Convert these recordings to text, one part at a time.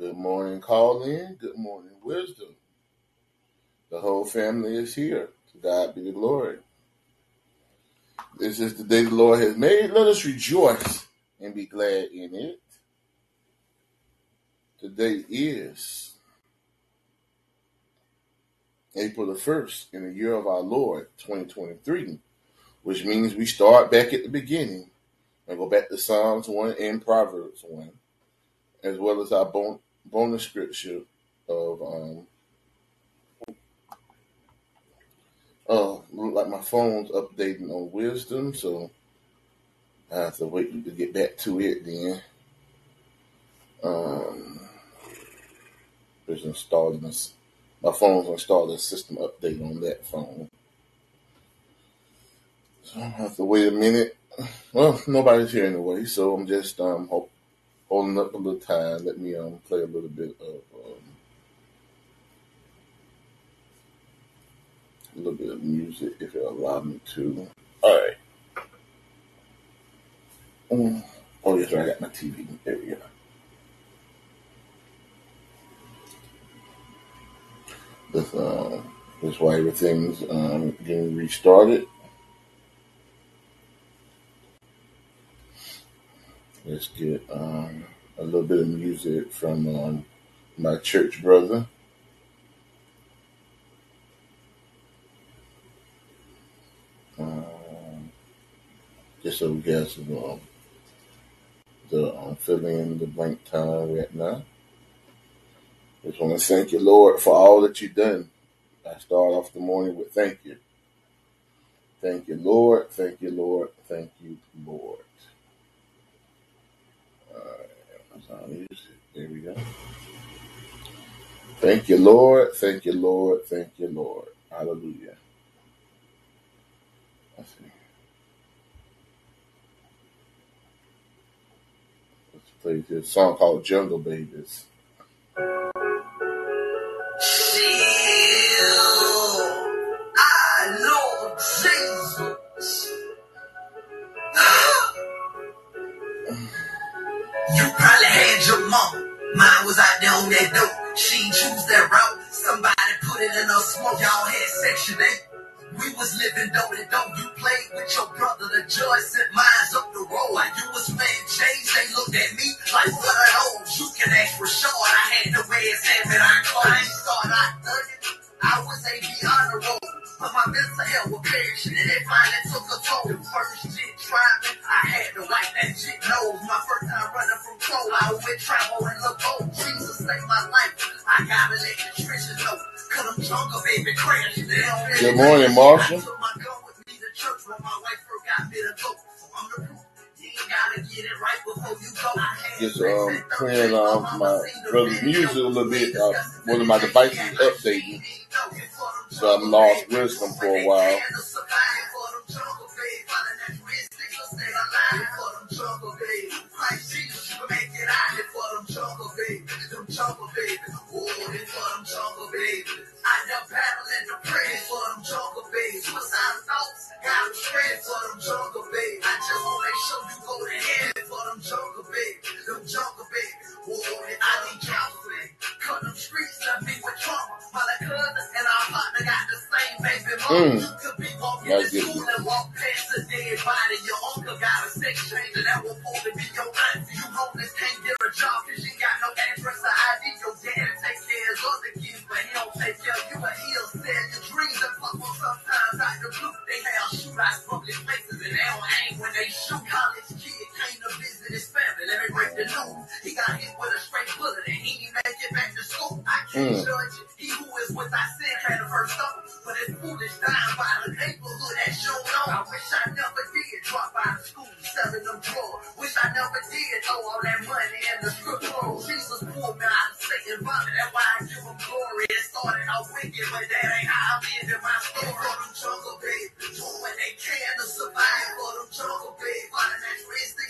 Good morning, Callin. Good morning, Wisdom. The whole family is here. To God be the glory. This is the day the Lord has made. Let us rejoice and be glad in it. Today is April the 1st in the year of our Lord, 2023, which means we start back at the beginning and go back to Psalms 1 and Proverbs 1, as well as our bon- bonus scripture of, um, oh, look like my phone's updating on wisdom, so I have to wait to get back to it then. Um, just installing this. My phone's installed a system update on that phone. So I have to wait a minute. Well, nobody's here anyway, so I'm just um ho- holding up a little time. Let me um play a little bit of um, a little bit of music if it allow me to. All right. Mm. Oh yes, I got my TV. There we go. This um this why everything's um getting restarted. Let's get um a little bit of music from um my church brother. Um, just so we guys um, the um, fill in the blank time right now. Just want to thank you, Lord, for all that you've done. I start off the morning with thank you. Thank you, Lord. Thank you, Lord. Thank you, Lord. There we go. Thank you, Lord. Thank you, Lord. Thank you, Lord. Hallelujah. Let's see. Let's play this song called Jungle Babies. Mom. Mine was out there on that dope. She choose that route. Somebody put it in her smoke. Y'all had section 8. We was living dope to dope. You played with your brother. The judge sent mines up the road. While you was playing James, they looked at me like, what are those? You can ask for short. I had the way it's happened. I called. I ain't started out thugging. I was a the road. But my mental health was perishing and it finally took a toll. The first shit driving, I had to wipe that shit nose. My first time running from cold, I was with travel and look old. Jesus saved my life. I gotta let the trenches know. Cause I'm jungle baby don't Good morning, Marshall. I took my gun with me to church when my wife first got me to go. Just um at 13. playing My um my brother's music a little bit. Uh, one of my devices is updating, seen. Don't get for them so I'm lost wisdom for a while. Can to survive for them jungle babies. Finding that instinct to stay alive for them jungle babies. Christ Jesus, you can make it out here for them jungle babies. Them jungle babies. Oh, they for them jungle babies. I know battling the praise for them jungle babies. Suicide thoughts got them spread for them jungle babies. I just want to make sure you go to heaven for them jungle babies. Them jungle babies. Oh, I need counseling. Cause them streets left me with trauma. My cousin and our partner got the same baby mama. Mm. Could be walking to school and walk past a dead body. Your uncle got a sex change and that supposed to be your auntie. You homeless, can't get a job cause you got no address or ID. Your daddy take care of other kids, but he don't take care of you. But he'll sell your dreams and pop up sometimes out the blue. They have shootouts public places and they don't aim when they shoot. College kid came to visit his family. Let me break the news. He got hit with a straight bullet and he didn't make it back to school. I can't Mm. judge it. He who is without sin had the first stumble. But it's foolish dying by the neighborhood that showed know. I wish I never did drop out of school selling them drugs. Wish I never did throw all that money in the strip club. Jesus pulled me out of Satan's vomit. That's why I give him glory. It started out wicked, but that ain't how I'm living my story. For them jungle babies, doing what they can to survive. For them jungle babies, finding that instincts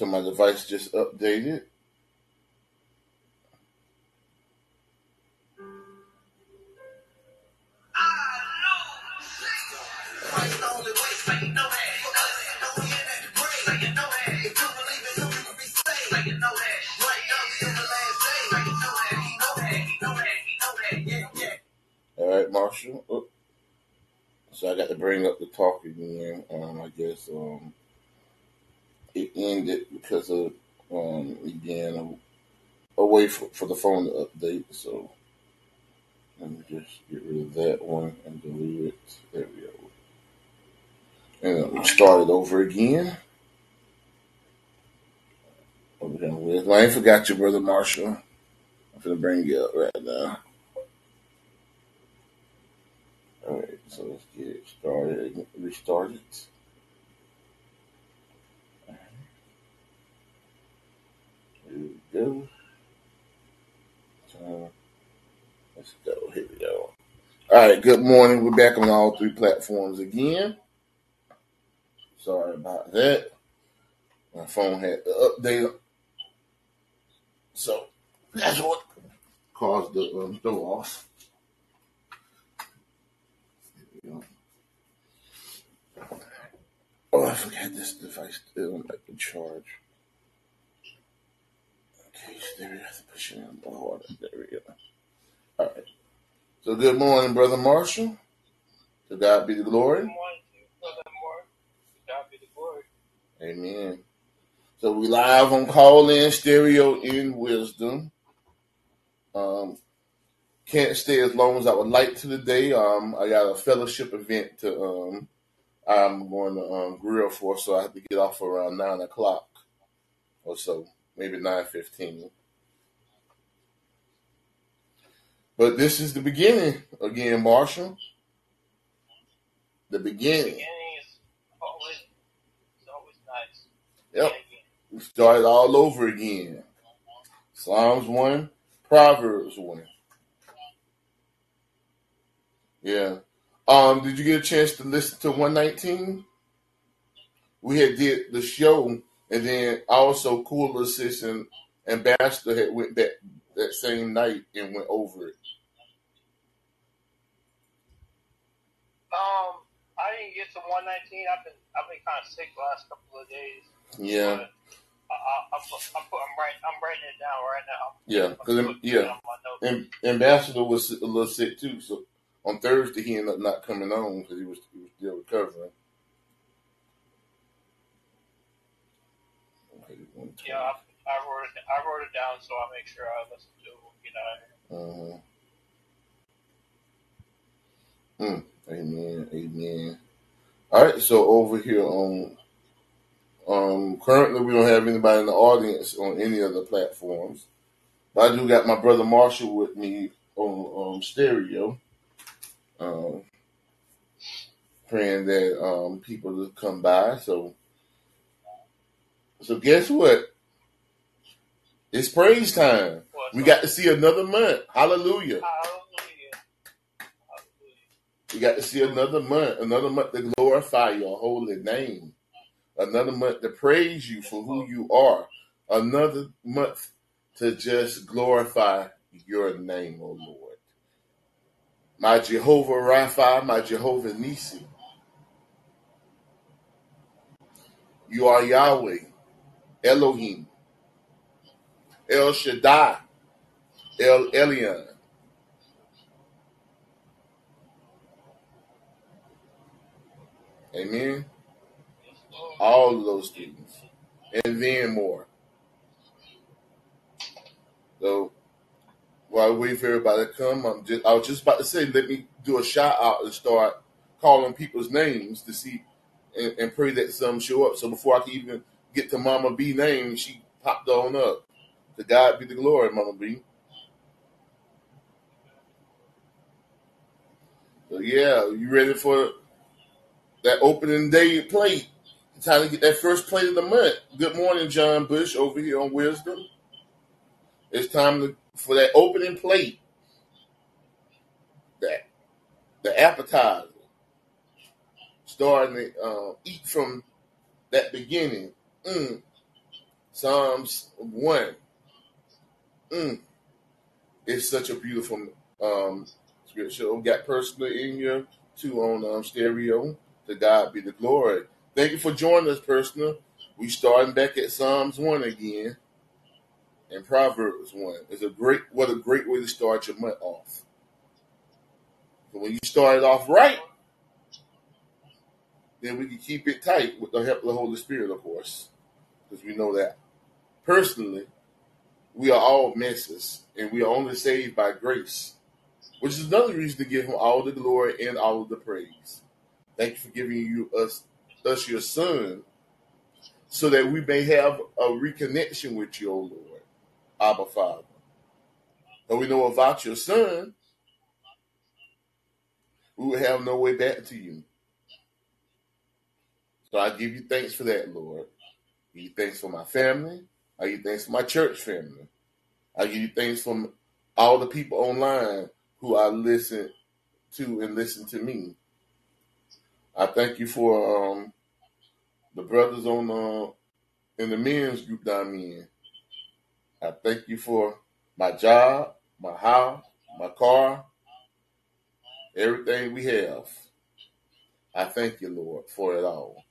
So my device just updated. Because of um, being away for, for the phone to update. So let me just get rid of that one and delete it. There we go. And we start it over again. With. I ain't forgot you, brother Marshall. I'm gonna bring you up right now. All right, so let's get it started. Restart it. Here we go. So, let's go. Here we go. All right, good morning. We're back on all three platforms again. Sorry about that. My phone had the update. So that's what caused the um, throw. Oh, I forgot this device still like the charge. There we to push it in harder. There we go. All right. So good morning, brother Marshall. To God be the glory. Good morning Brother. To God be the glory. Amen. So we live on call in stereo in wisdom. Um, can't stay as long as I would like to today. Um, I got a fellowship event to um, I'm going to um, grill for, so I have to get off around nine o'clock or so, maybe nine fifteen. But this is the beginning again, Marshall. The beginning. Beginning is always, always nice. Yep. We started all over again. Psalms 1, Proverbs 1. Yeah. Um, did you get a chance to listen to 119? We had did the show, and then also Cool Assistant Ambassador had went that that same night and went over it. Um, I didn't get to 119. I've been, I've been kind of sick the last couple of days. Yeah, I, I, I put, I put, I'm writing, I'm writing it down right now. yeah, because yeah, and Ambassador was a little sick too. So on Thursday he ended up not coming on because he was he was still recovering. Okay, 120. Yeah, I, I wrote it, I wrote it down so I make sure I listen to it when we get out of here. Uh-huh. Mm, amen. Amen. All right. So over here on um currently we don't have anybody in the audience on any of the platforms. But I do got my brother Marshall with me on um stereo. Um praying that um people will come by. So so guess what? It's praise time. We got to see another month. Hallelujah. Hallelujah. Hallelujah. We got to see another month, another month to glorify your holy name, another month to praise you for who you are, another month to just glorify your name, O Lord. My Jehovah Rapha, my Jehovah Nisi. You are Yahweh, Elohim, El Shaddai, El Elyon. Amen. All of those things. And then more. So while we wait for everybody to come, I'm just I was just about to say, let me do a shout out and start calling people's names to see and, and pray that some show up. So before I can even get to Mama B name, she popped on up. To God be the glory, Mama B. So yeah, you ready for that opening day plate? Time to get that first plate of the month. Good morning, John Bush, over here on Wisdom. It's time to, for that opening plate. That the appetizer. Starting to uh, eat from that beginning. Mm. Psalms 1. Mm. It's such a beautiful um, scripture. We got personal in your two on um, stereo. To God be the glory. Thank you for joining us, personal. We starting back at Psalms 1 again and Proverbs 1. It's a great, what a great way to start your month off. But when you start it off right, then we can keep it tight with the help of the Holy Spirit, of course, because we know that personally, we are all messes and we are only saved by grace, which is another reason to give Him all the glory and all of the praise. Thank you for giving you us us your Son, so that we may have a reconnection with you, O Lord, Abba Father. And we know without your Son, we would have no way back to you. So I give you thanks for that, Lord. I give you thanks for my family. I give you thanks for my church family. I give you thanks for all the people online who I listen to and listen to me. I thank you for um, the brothers on uh, in the men's group that I'm in. I thank you for my job, my house, my car, everything we have. I thank you, Lord, for it all.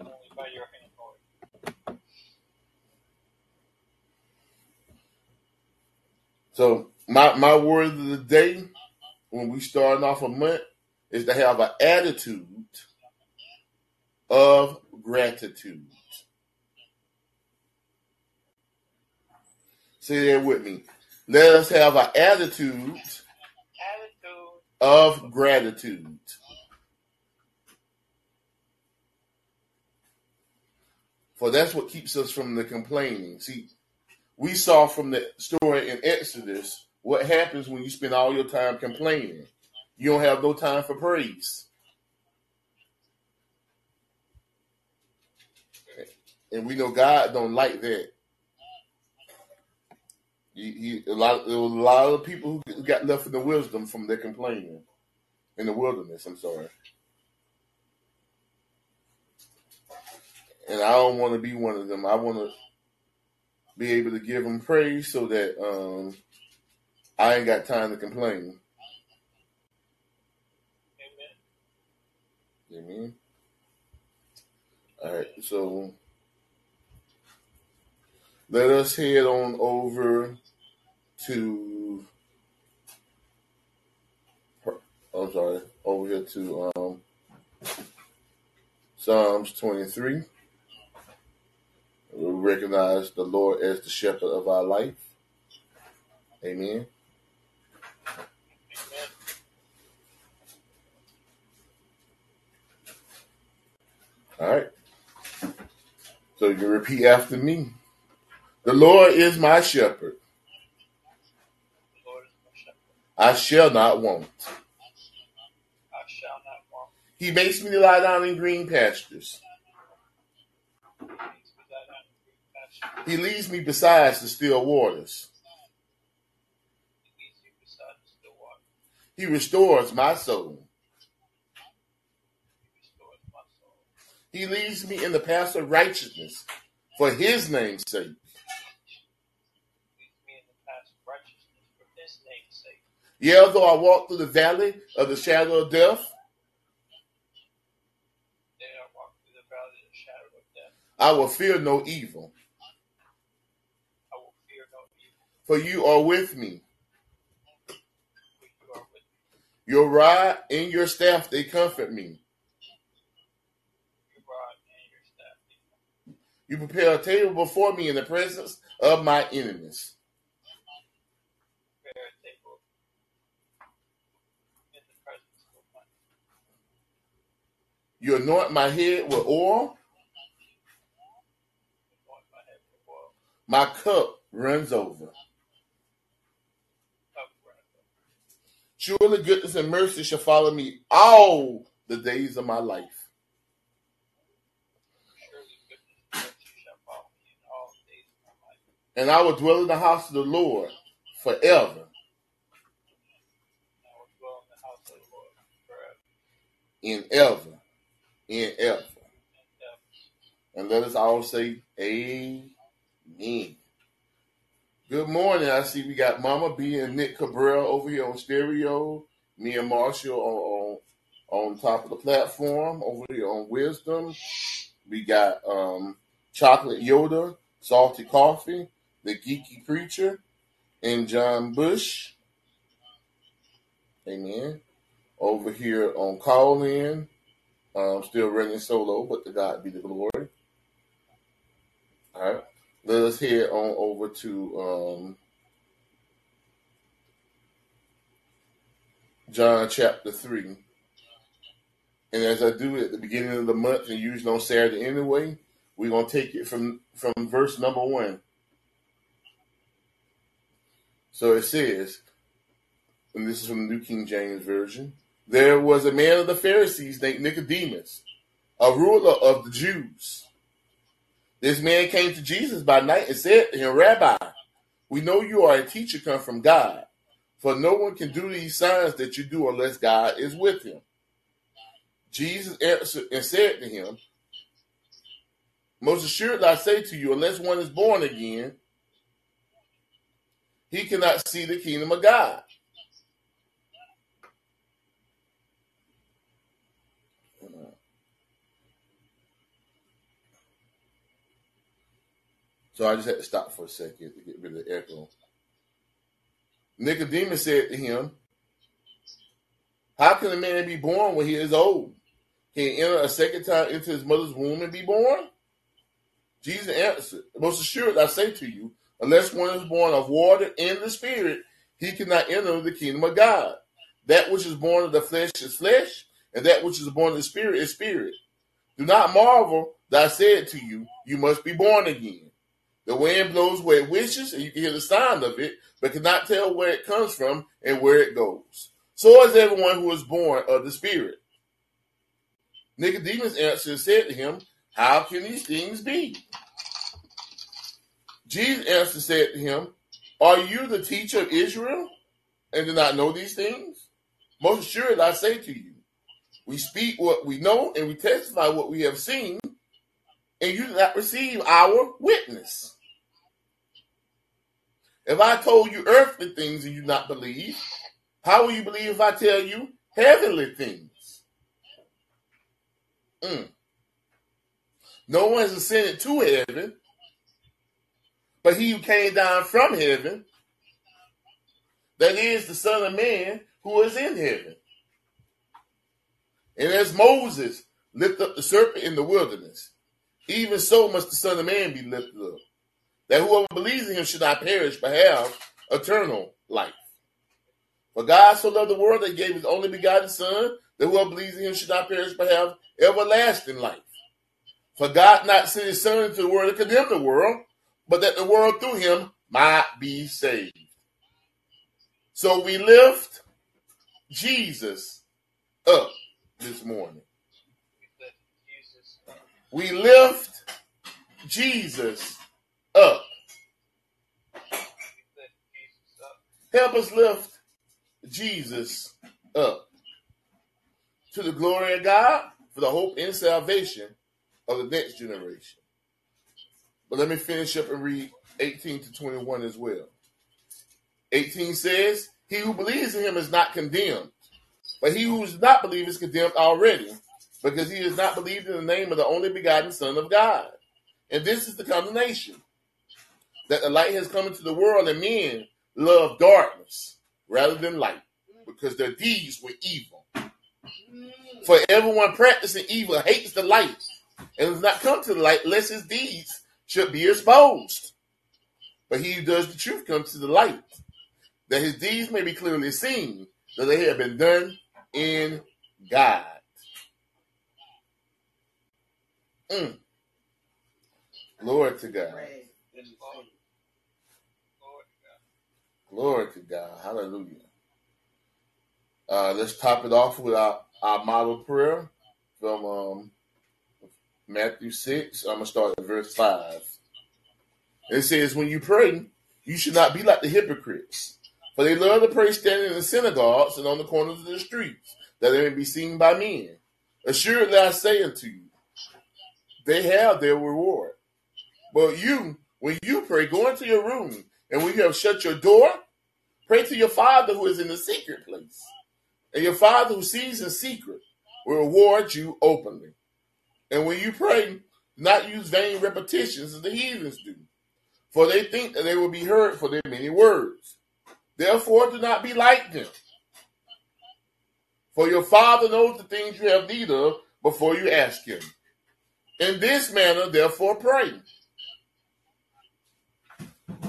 Only by your hand, Lord. So my my word of the day when we starting off a month is to have an attitude of gratitude. Say that with me. Let us have an attitude Attitude of gratitude. For that's what keeps us from the complaining. See, we saw from the story in Exodus what happens when you spend all your time complaining. You don't have no time for praise. And we know God don't like that. He, he, a lot, a lot of people who got left in the wisdom from their complaining in the wilderness. I'm sorry, and I don't want to be one of them. I want to be able to give him praise so that um, I ain't got time to complain. Amen. Amen. All right, so let us head on over to. I'm sorry, over here to um, Psalms 23. We recognize the Lord as the shepherd of our life. Amen. Amen. All right. So you repeat after me. The Lord is my shepherd. The Lord is my. I shall not want. I shall not want. He makes me lie down in green pastures. He leads me down in green pasture. He leads me beside the still waters. He leads me beside the still water. He restores my soul. He restores my soul. He leads me in the path of righteousness for his name's sake. He leads me in the path of righteousness for his name's sake. Yea, though I walk through the valley of the shadow of death, I walk through the valley of the shadow of death. I will fear no evil, I will fear no evil, for you are with me. Your rod and your staff, they comfort me. You prepare a table before me in the presence of my enemies. You anoint my head with oil. my cup runs over. Cup runneth over. Surely goodness and mercy shall follow me all the days of my life. And in I will dwell in the house of the Lord forever. In ever. and ever. And let us all say amen. Good morning. I see we got Mama B and Nick Cabral over here on stereo. Me and Marshall on, on, on top of the platform over here on Wisdom. We got um, Chocolate Yoda, Salty Coffee, The Geeky Preacher, and John Bush. Amen. Over here on Callin. Um, still running solo, but to God be the glory. All right. Let us head on over to um, John chapter 3. And as I do at the beginning of the month and usually on Saturday anyway, we're going to take it from, from verse number 1. So it says, and this is from the New King James Version, there was a man of the Pharisees named Nicodemus, a ruler of the Jews. This man came to Jesus by night and said to him, Rabbi, we know you are a teacher come from God, for no one can do these signs that you do unless God is with him. Jesus answered and said to him, Most assuredly I say to you, unless one is born again, he cannot see the kingdom of God. So I just had to stop for a second to get rid of the echo. Nicodemus said to him, How can a man be born when he is old? Can he enter a second time into his mother's womb and be born? Jesus answered, Most assuredly I say to you, unless one is born of water and the Spirit, he cannot enter the kingdom of God. That which is born of the flesh is flesh, and that which is born of the Spirit is spirit. Do not marvel that I said to you, You must be born again. The wind blows where it wishes, and you can hear the sound of it, but cannot tell where it comes from and where it goes. So is everyone who is born of the Spirit. Nicodemus answered and said to him, How can these things be? Jesus answered and said to him, Are you the teacher of Israel and do not know these things? Most assuredly I say to you, we speak what we know and we testify what we have seen, and you do not receive our witness. If I told you earthly things and you not believe, how will you believe if I tell you heavenly things? Mm. No one has ascended to heaven, but he who came down from heaven, that is the Son of Man who is in heaven. And as Moses lifted up the serpent in the wilderness, even so must the Son of Man be lifted up, that whoever believes in him should not perish but have eternal life. For God so loved the world that he gave his only begotten Son, that whoever believes in him should not perish but have everlasting life. For God not sent his Son into the world to condemn the world, but that the world through him might be saved. So we lift Jesus up this morning. We lift Jesus up. Help us lift Jesus up to the glory of God for the hope and salvation of the next generation. But let me finish up and read 18 to 21 as well. 18 says, He who believes in him is not condemned, but he who does not believe is condemned already, because he has not believed in the name of the only begotten Son of God. And this is the condemnation that the light has come into the world, and men love darkness rather than light, because their deeds were evil. For everyone practicing evil hates the light and does not come to the light lest his deeds should be exposed. But he who does the truth comes to the light, that his deeds may be clearly seen, that they have been done in God. Mm. Glory to God. Glory to God. Hallelujah. Uh, let's top it off with our, our model prayer from um, Matthew 6. I'm going to start at verse 5. It says, When you pray, you should not be like the hypocrites, for they love to pray standing in the synagogues and on the corners of the streets, that they may be seen by men. Assuredly I say unto you, they have their reward. But you, when you pray, go into your room, and when you have shut your door, pray to your Father who is in the secret place. And your Father who sees in secret will reward you openly. And when you pray, not use vain repetitions as the heathens do, for they think that they will be heard for their many words. Therefore, do not be like them. For your Father knows the things you have need of before you ask Him. In this manner, therefore, pray.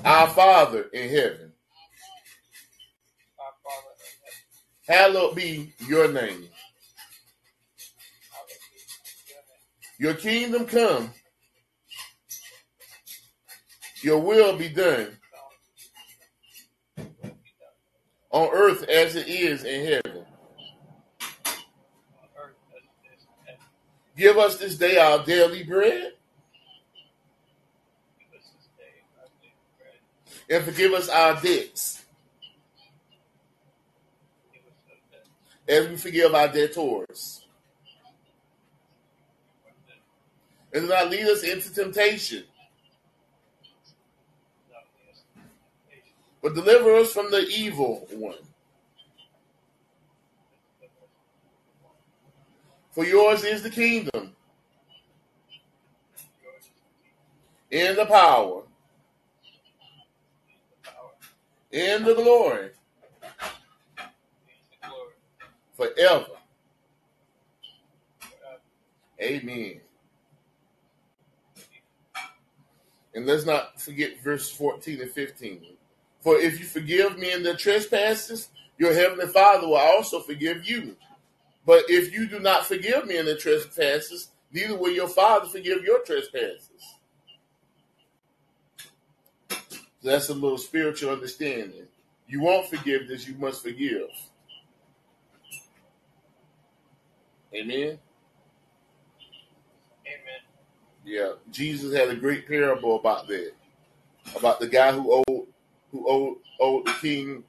Our Father in heaven, hallowed be your name. your kingdom come. Your will be done on earth as it is in heaven. Give us this day our daily bread. and forgive us our debts, Give us our debt. As we forgive our debtors. And do not lead us into temptation, but deliver us from the evil one. For yours is the kingdom, and the power, and the glory and the glory forever. Amen. And let's not forget verse 14 and 15. For if you forgive men their trespasses, your heavenly Father will also forgive you. But if you do not forgive men their trespasses, neither will your Father forgive your trespasses. That's a little spiritual understanding. You want forgiveness, you must forgive. Amen. Amen. Yeah, Jesus had a great parable about that, about the guy who owed who owed owed the king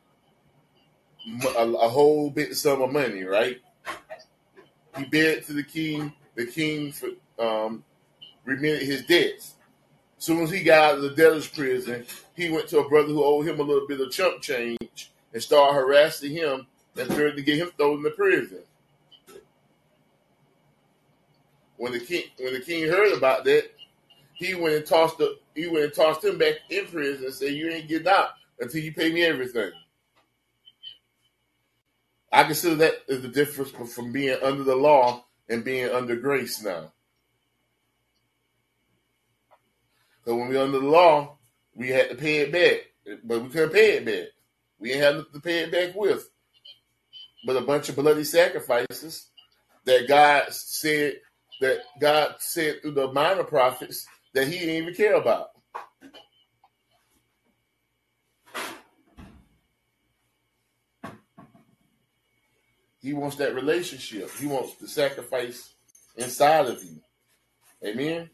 a, a whole big sum of money. Right? He begged to the king. The king for, um, remitted his debts. As soon as he got out of the debtor's prison, he went to a brother who owed him a little bit of chump change and started harassing him and threatened to get him thrown in the prison. When the king when the king heard about that, he went and tossed the he went and tossed him back in prison and said, "You ain't getting out until you pay me everything." I consider that is the difference from being under the law and being under grace now. So when we under the law, we had to pay it back, but we couldn't pay it back. We didn't have nothing to pay it back with, but a bunch of bloody sacrifices that God said that God said through the minor prophets that He didn't even care about. He wants that relationship. He wants the sacrifice inside of you. Amen.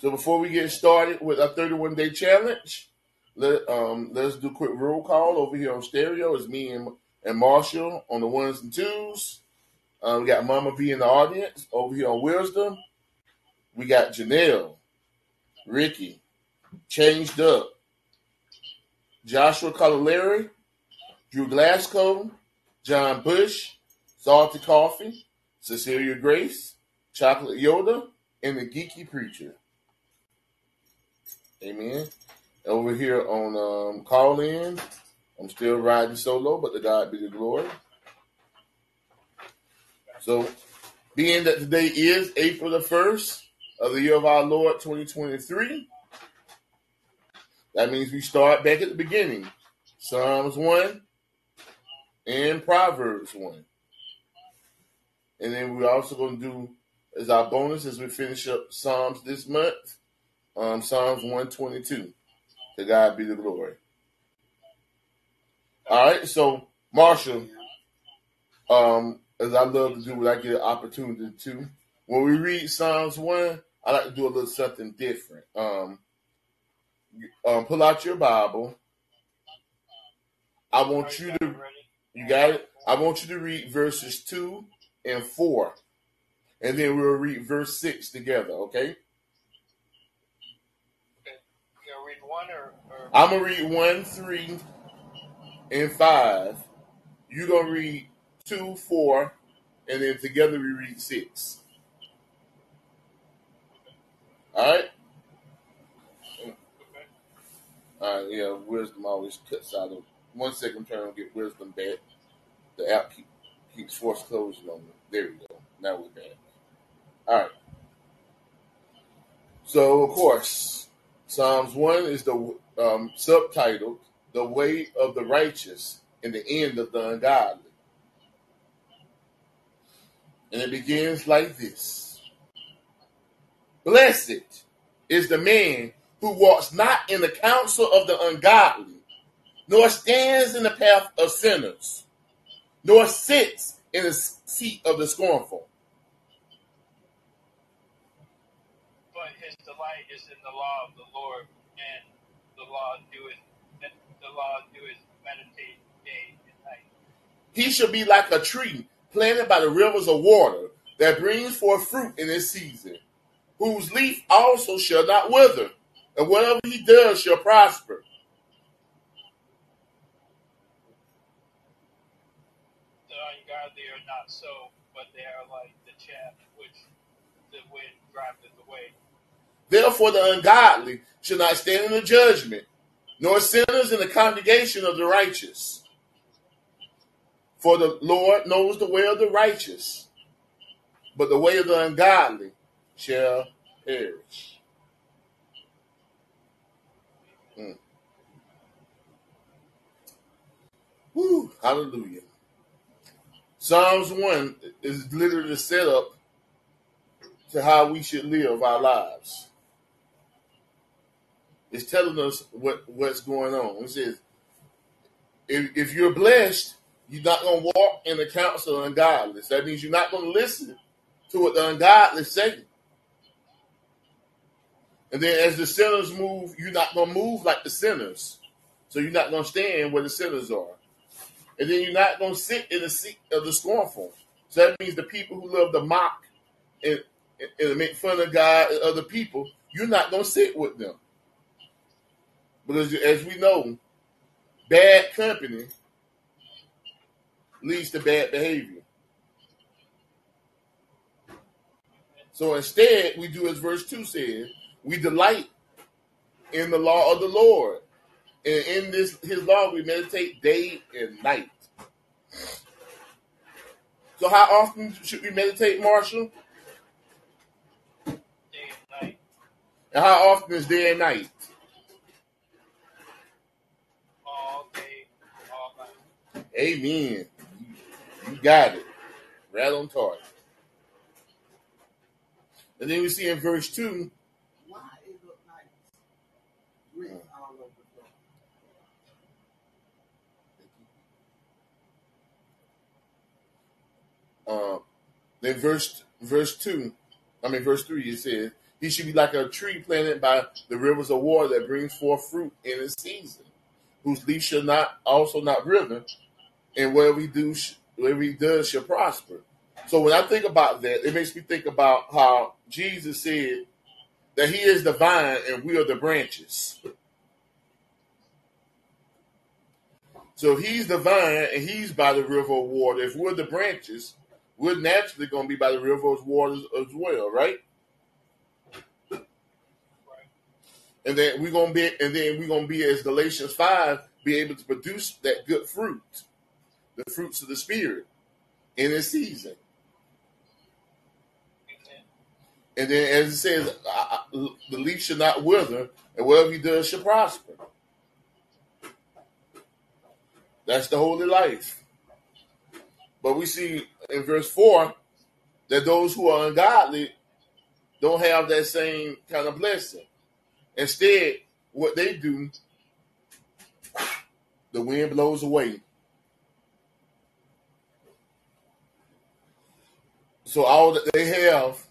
So before we get started with our 31 day challenge, let um let's do a quick roll call over here on stereo. It's me and, and Marshall on the ones and twos. Um, we got Mama B in the audience over here on Wisdom. We got Janelle, Ricky, Changed Up, Joshua Calalari, Drew Glasgow, John Bush, Salty Coffee, Cecilia Grace, Chocolate Yoda, and the Geeky Preacher. Amen. Over here on um, Callin, I'm still riding solo, but the God be the glory. So, being that today is April the 1st of the year of our Lord 2023, that means we start back at the beginning. Psalms 1 and Proverbs 1. And then we're also going to do as our bonus as we finish up Psalms this month, um, Psalms 122. To God be the glory. All right, so Marshall, um, as I love to do when I get an opportunity to, when we read Psalms 1, I like to do a little something different. Um, um, pull out your Bible. I want you to you got it? I want you to read verses 2 and 4. And then we'll read verse 6 together, okay? You gonna read one or, or I'm going to read 1, 3, and 5. You're going to read 2, 4, and then together we read 6. All right. All right. yeah, wisdom always cuts out of. One second, I'm trying to get wisdom back. The app keep, keeps force closing on me. There we go. Now we're back. All right. So, of course, Psalms 1 is the um, subtitled The Way of the Righteous and the End of the Ungodly. And it begins like this Blessed is the man who walks not in the counsel of the ungodly, nor stands in the path of sinners, nor sits in the seat of the scornful. But his delight is in the law of the Lord, and the law doeth the law doeth meditate day and night. He shall be like a tree planted by the rivers of water that brings forth fruit in its season, whose leaf also shall not wither, and whatever he does shall prosper. The ungodly are not so, but they are like the chaff which the wind driveth away. Therefore, the ungodly shall not stand in the judgment, nor sinners in the congregation of the righteous. For the Lord knows the way of the righteous, but the way of the ungodly shall perish. Mm. Woo, hallelujah. Psalms 1 is literally set up to how we should live our lives. It's telling us what, what's going on. It says, if, if you're blessed, you're not going to walk in the counsel of ungodliness. That means you're not going to listen to what the ungodly say. And then as the sinners move, you're not going to move like the sinners. So you're not going to stand where the sinners are. And then you're not going to sit in the seat of the scornful. So that means the people who love to mock and, and make fun of God and other people, you're not going to sit with them. Because as we know, bad company leads to bad behavior. So instead, we do as verse 2 says, we delight in the law of the Lord. And in this his law we meditate day and night. So how often should we meditate, Marshall? Day and night, And how often is day and night? all day, all night. Amen. You got it. Right on target. And then we see in verse 2, Why it like all over the uh, then verse verse 2, I mean verse 3, it says, He should be like a tree planted by the rivers of water that brings forth fruit in its season, whose leaf shall not also not wither, and whatever he do whatever he does shall prosper. So when I think about that, it makes me think about how Jesus said that he is the vine and we are the branches. So he's the vine and he's by the river of water. If we're the branches, we're naturally going to be by the river of waters as well, right? Right. And then we're going to be, and then we're going to be as Galatians five, be able to produce that good fruit, the fruits of the spirit, in its season. And then, as it says, the leaf should not wither, and whatever he does shall prosper. That's the holy life. But we see in verse 4 that those who are ungodly don't have that same kind of blessing. Instead, what they do, the wind blows away. So all that they have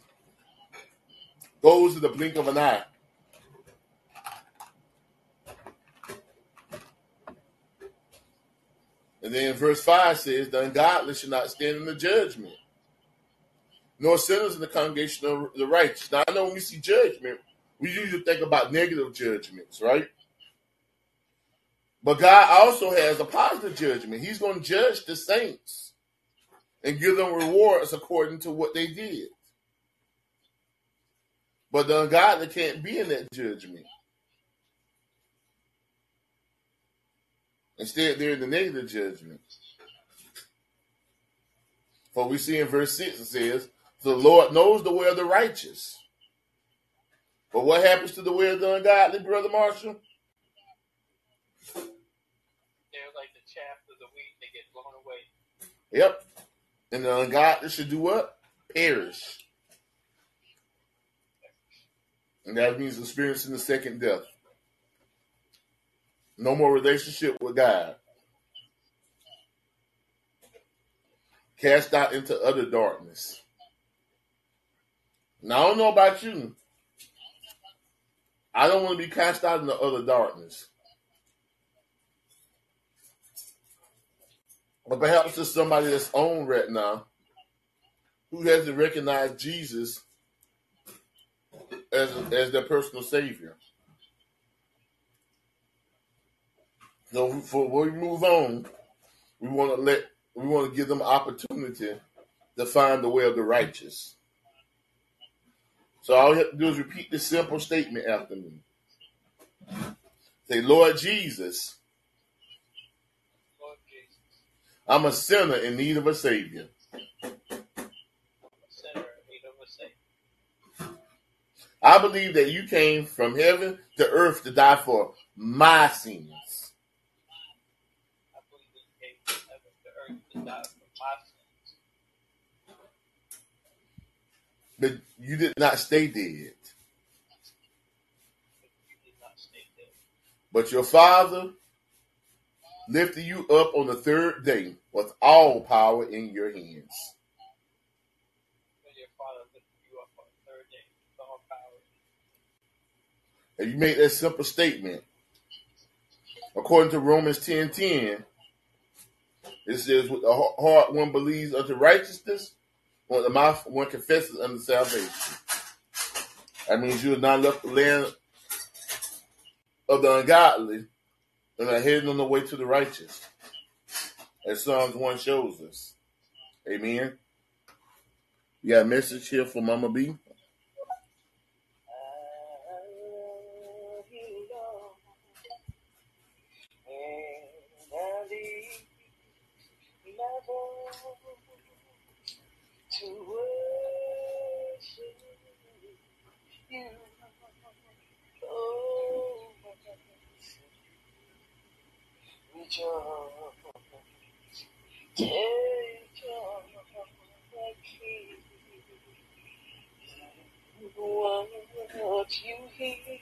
goes in the blink of an eye. And then verse 5 says, The ungodly should not stand in the judgment, nor sinners in the congregation of the righteous. Now, I know when we see judgment, we usually think about negative judgments, right? But God also has a positive judgment. He's going to judge the saints and give them rewards according to what they did. But the ungodly can't be in that judgment. Instead, they're in the negative judgment. For we see in verse 6, it says, The Lord knows the way of the righteous. But what happens to the way of the ungodly, Brother Marshall? They're like the chaff of the wheat, they get blown away. Yep. And the ungodly should do what? Perish. And that means experiencing the second death. No more relationship with God. Cast out into utter darkness. Now, I don't know about you. I don't want to be cast out into utter darkness. But perhaps there's somebody that's on right now who hasn't recognized Jesus as, as their personal savior. So before we move on, we want to let we want to give them opportunity to find the way of the righteous. So all you have to do is repeat this simple statement after me. Say, Lord Jesus, Lord Jesus, I'm a sinner in need of a savior. I'm sinner in need of a Savior. I believe that you came from heaven to earth to die for my sins. I believe that you came from heaven to earth to die for my sins. But you did not stay dead. But you did not stay dead. But your Father lifted you up on the third day with all power in your hands. But your Father lifted you up on the third day with all power. And you make that simple statement. According to Romans 10:10, it says, with the heart one believes unto righteousness, with the mouth one confesses unto salvation. That means you have not left the land of the ungodly and are heading on the way to the righteous. As Psalms 1 shows us. Amen. You got a message here for Mama B? to worship you. Oh, rejoice, take joy, King. What you hear,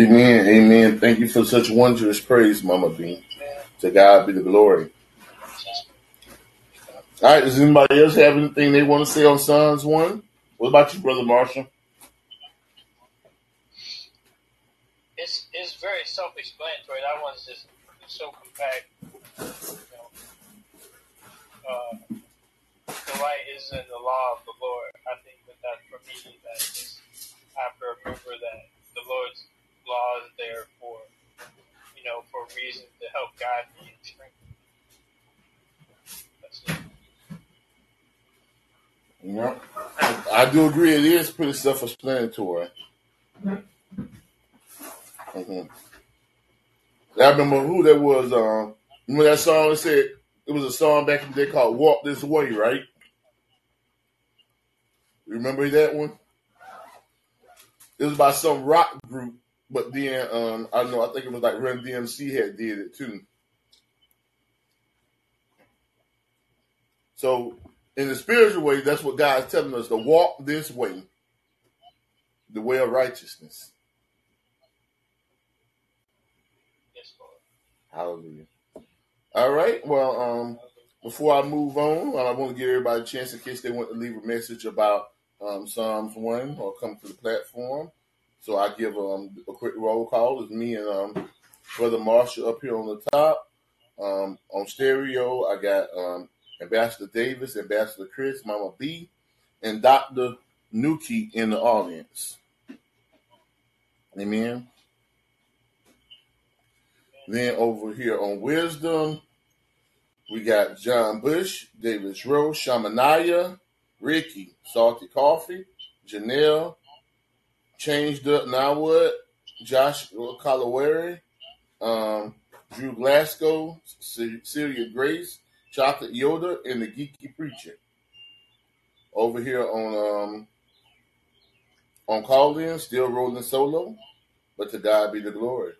Amen. Amen. Thank you for such wondrous praise, Mama B. To God be the glory. All right. Does anybody else have anything they want to say on Psalms 1? What about you, Brother Marshall? It's it's very self-explanatory. That one's just so compact. You know, uh, the light is in the law of the Lord. I think that that for me, that just I have to remember that the Lord's law is there for you know for a reason to help guide me and strengthen me. That's it. Yeah. I do agree. It is pretty self-explanatory. hmm I remember who that was. Um, Remember that song that said it was a song back in the day called Walk This Way, right? Remember that one? It was by some rock group, but then um, I don't know, I think it was like Run DMC had did it too. So in the spiritual way, that's what God's telling us to walk this way, the way of righteousness. Yes, Lord. Hallelujah. All right. Well, um, before I move on, I want to give everybody a chance in case they want to leave a message about um, Psalms 1 or come to the platform. So I give um, a quick roll call. It's me and um, Brother Marshall up here on the top. Um, on stereo, I got um, Ambassador Davis, Ambassador Chris, Mama B, and Dr. Nuki in the audience. Amen. Then over here on Wisdom, we got John Bush, Davis Rose, Shamanaya, Ricky, Salty Coffee, Janelle, Changed Up Now What, Josh Colawari, um, Drew Glasgow, Ce- Celia Grace, Chocolate Yoda, and the Geeky Preacher. Over here on um, on Callin, still rolling solo, but to God be the glory.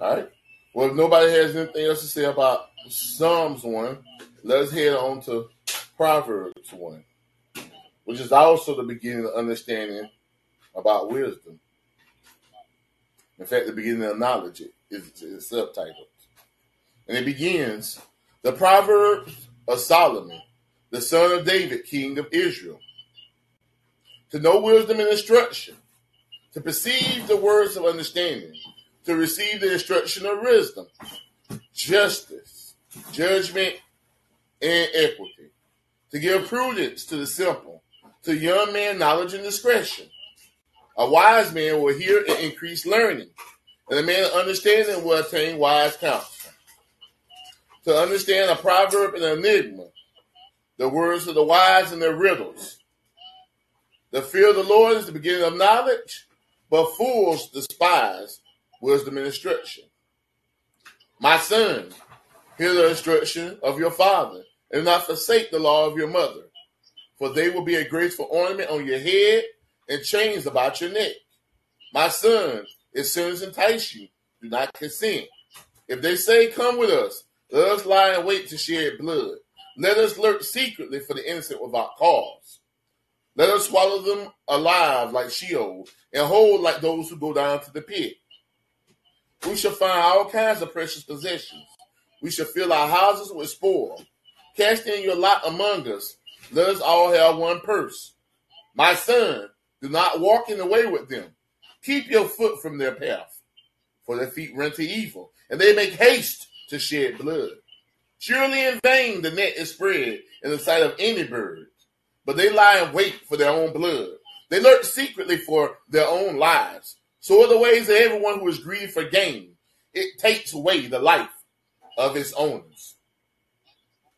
All right. Well, if nobody has anything else to say about Psalms 1, let's head on to Proverbs 1, which is also the beginning of understanding about wisdom. In fact, the beginning of knowledge is, is subtitled. And it begins The Proverbs of Solomon, the son of David, king of Israel. To know wisdom and instruction, to perceive the words of understanding, to receive the instruction of wisdom, justice, judgment, and equity, to give prudence to the simple, to young man knowledge and discretion. A wise man will hear and increase learning, and a man of understanding will attain wise counsel. To understand a proverb and an enigma, the words of the wise and their riddles. The fear of the Lord is the beginning of knowledge, but fools despise wisdom and instruction. My son, hear the instruction of your father, and not forsake the law of your mother, for they will be a graceful ornament on your head and chains about your neck. My son, if sinners entice you, do not consent. If they say, Come with us, let us lie in wait to shed blood. Let us lurk secretly for the innocent without cause. Let us swallow them alive like Sheol, and hold like those who go down to the pit. We shall find all kinds of precious possessions. We shall fill our houses with spoil. Cast in your lot among us. Let us all have one purse. My son, do not walk in the way with them. Keep your foot from their path, for their feet run to evil, and they make haste to shed blood. Surely in vain the net is spread in the sight of any bird, but they lie in wait for their own blood. They lurk secretly for their own lives. So are the ways of everyone who is greedy for gain. It takes away the life of its owners.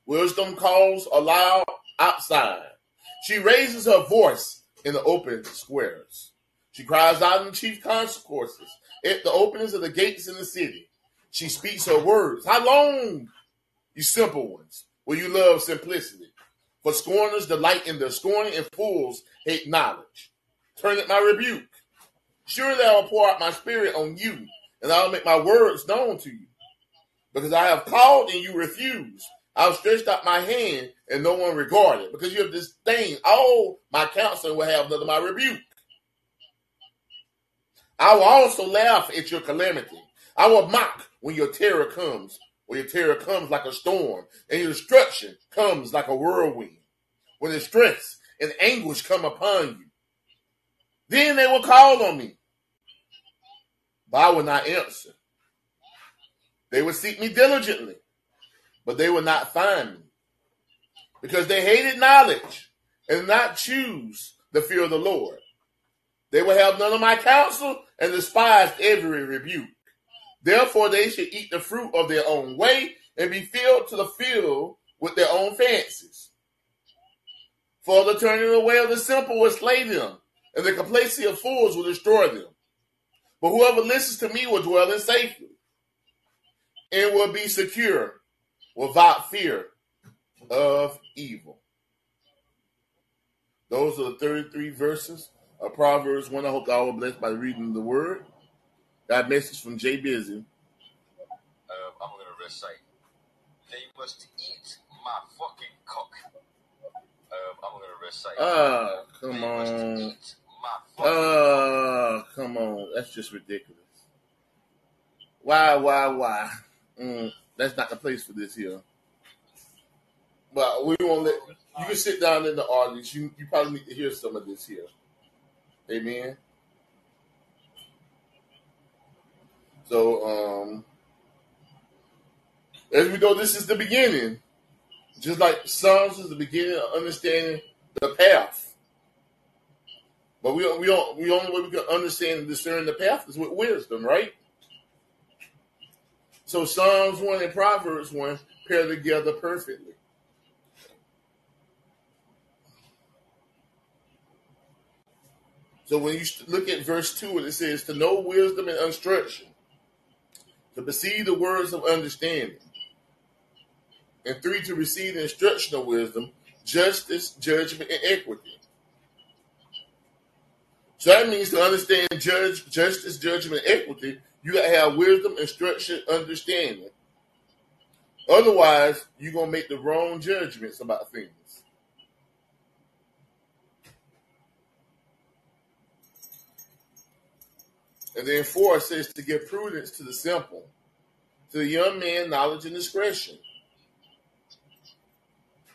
Wisdom calls aloud outside. She raises her voice in the open squares. She cries out in the chief concourses, at the openings of the gates in the city. She speaks her words. How long, you simple ones, will you love simplicity? For scorners delight in their scorning, and fools hate knowledge. Turn at my rebuke. Surely I will pour out my spirit on you, and I will make my words known to you. Because I have called and you refused. I have stretched out my hand and no one regarded. Because you have disdained all my counsel will have none of my rebuke. I will also laugh at your calamity. I will mock when your terror comes, when your terror comes like a storm, and your destruction comes like a whirlwind. When distress and anguish come upon you, then they will call on me, but I will not answer. They will seek me diligently, but they will not find me, because they hated knowledge and not choose the fear of the Lord. They will have none of my counsel and despised every rebuke. Therefore, they should eat the fruit of their own way and be filled to the fill with their own fancies. For the turning away of the simple will slay them, and the complacency of fools will destroy them. But whoever listens to me will dwell in safety. and will be secure without fear of evil. Those are the 33 verses of Proverbs 1. I hope y'all were blessed by reading the word. That message from Jay Busy. Uh, I'm gonna recite. They must eat my fucking cock. Uh, I'm gonna recite. Ah, they come on. eat my fucking Ah, come on. That's just ridiculous. Why, why, why? Mm, that's not the place for this here. But we won't let you can sit down in the audience. You you probably need to hear some of this here. Amen. So um as we go, this is the beginning. Just like Psalms is the beginning of understanding the path. But we we we only way we can understand and discern the path is with wisdom, right? So Psalms 1 and Proverbs 1 pair together perfectly. So when you look at verse 2, it says, To know wisdom and instruction, to perceive the words of understanding. And three, to receive the instruction of wisdom, justice, judgment, and equity. So that means to understand judge, justice, judgment, and equity, you gotta have wisdom, instruction, understanding. Otherwise, you're gonna make the wrong judgments about things. And then four says to give prudence to the simple, to the young man, knowledge and discretion.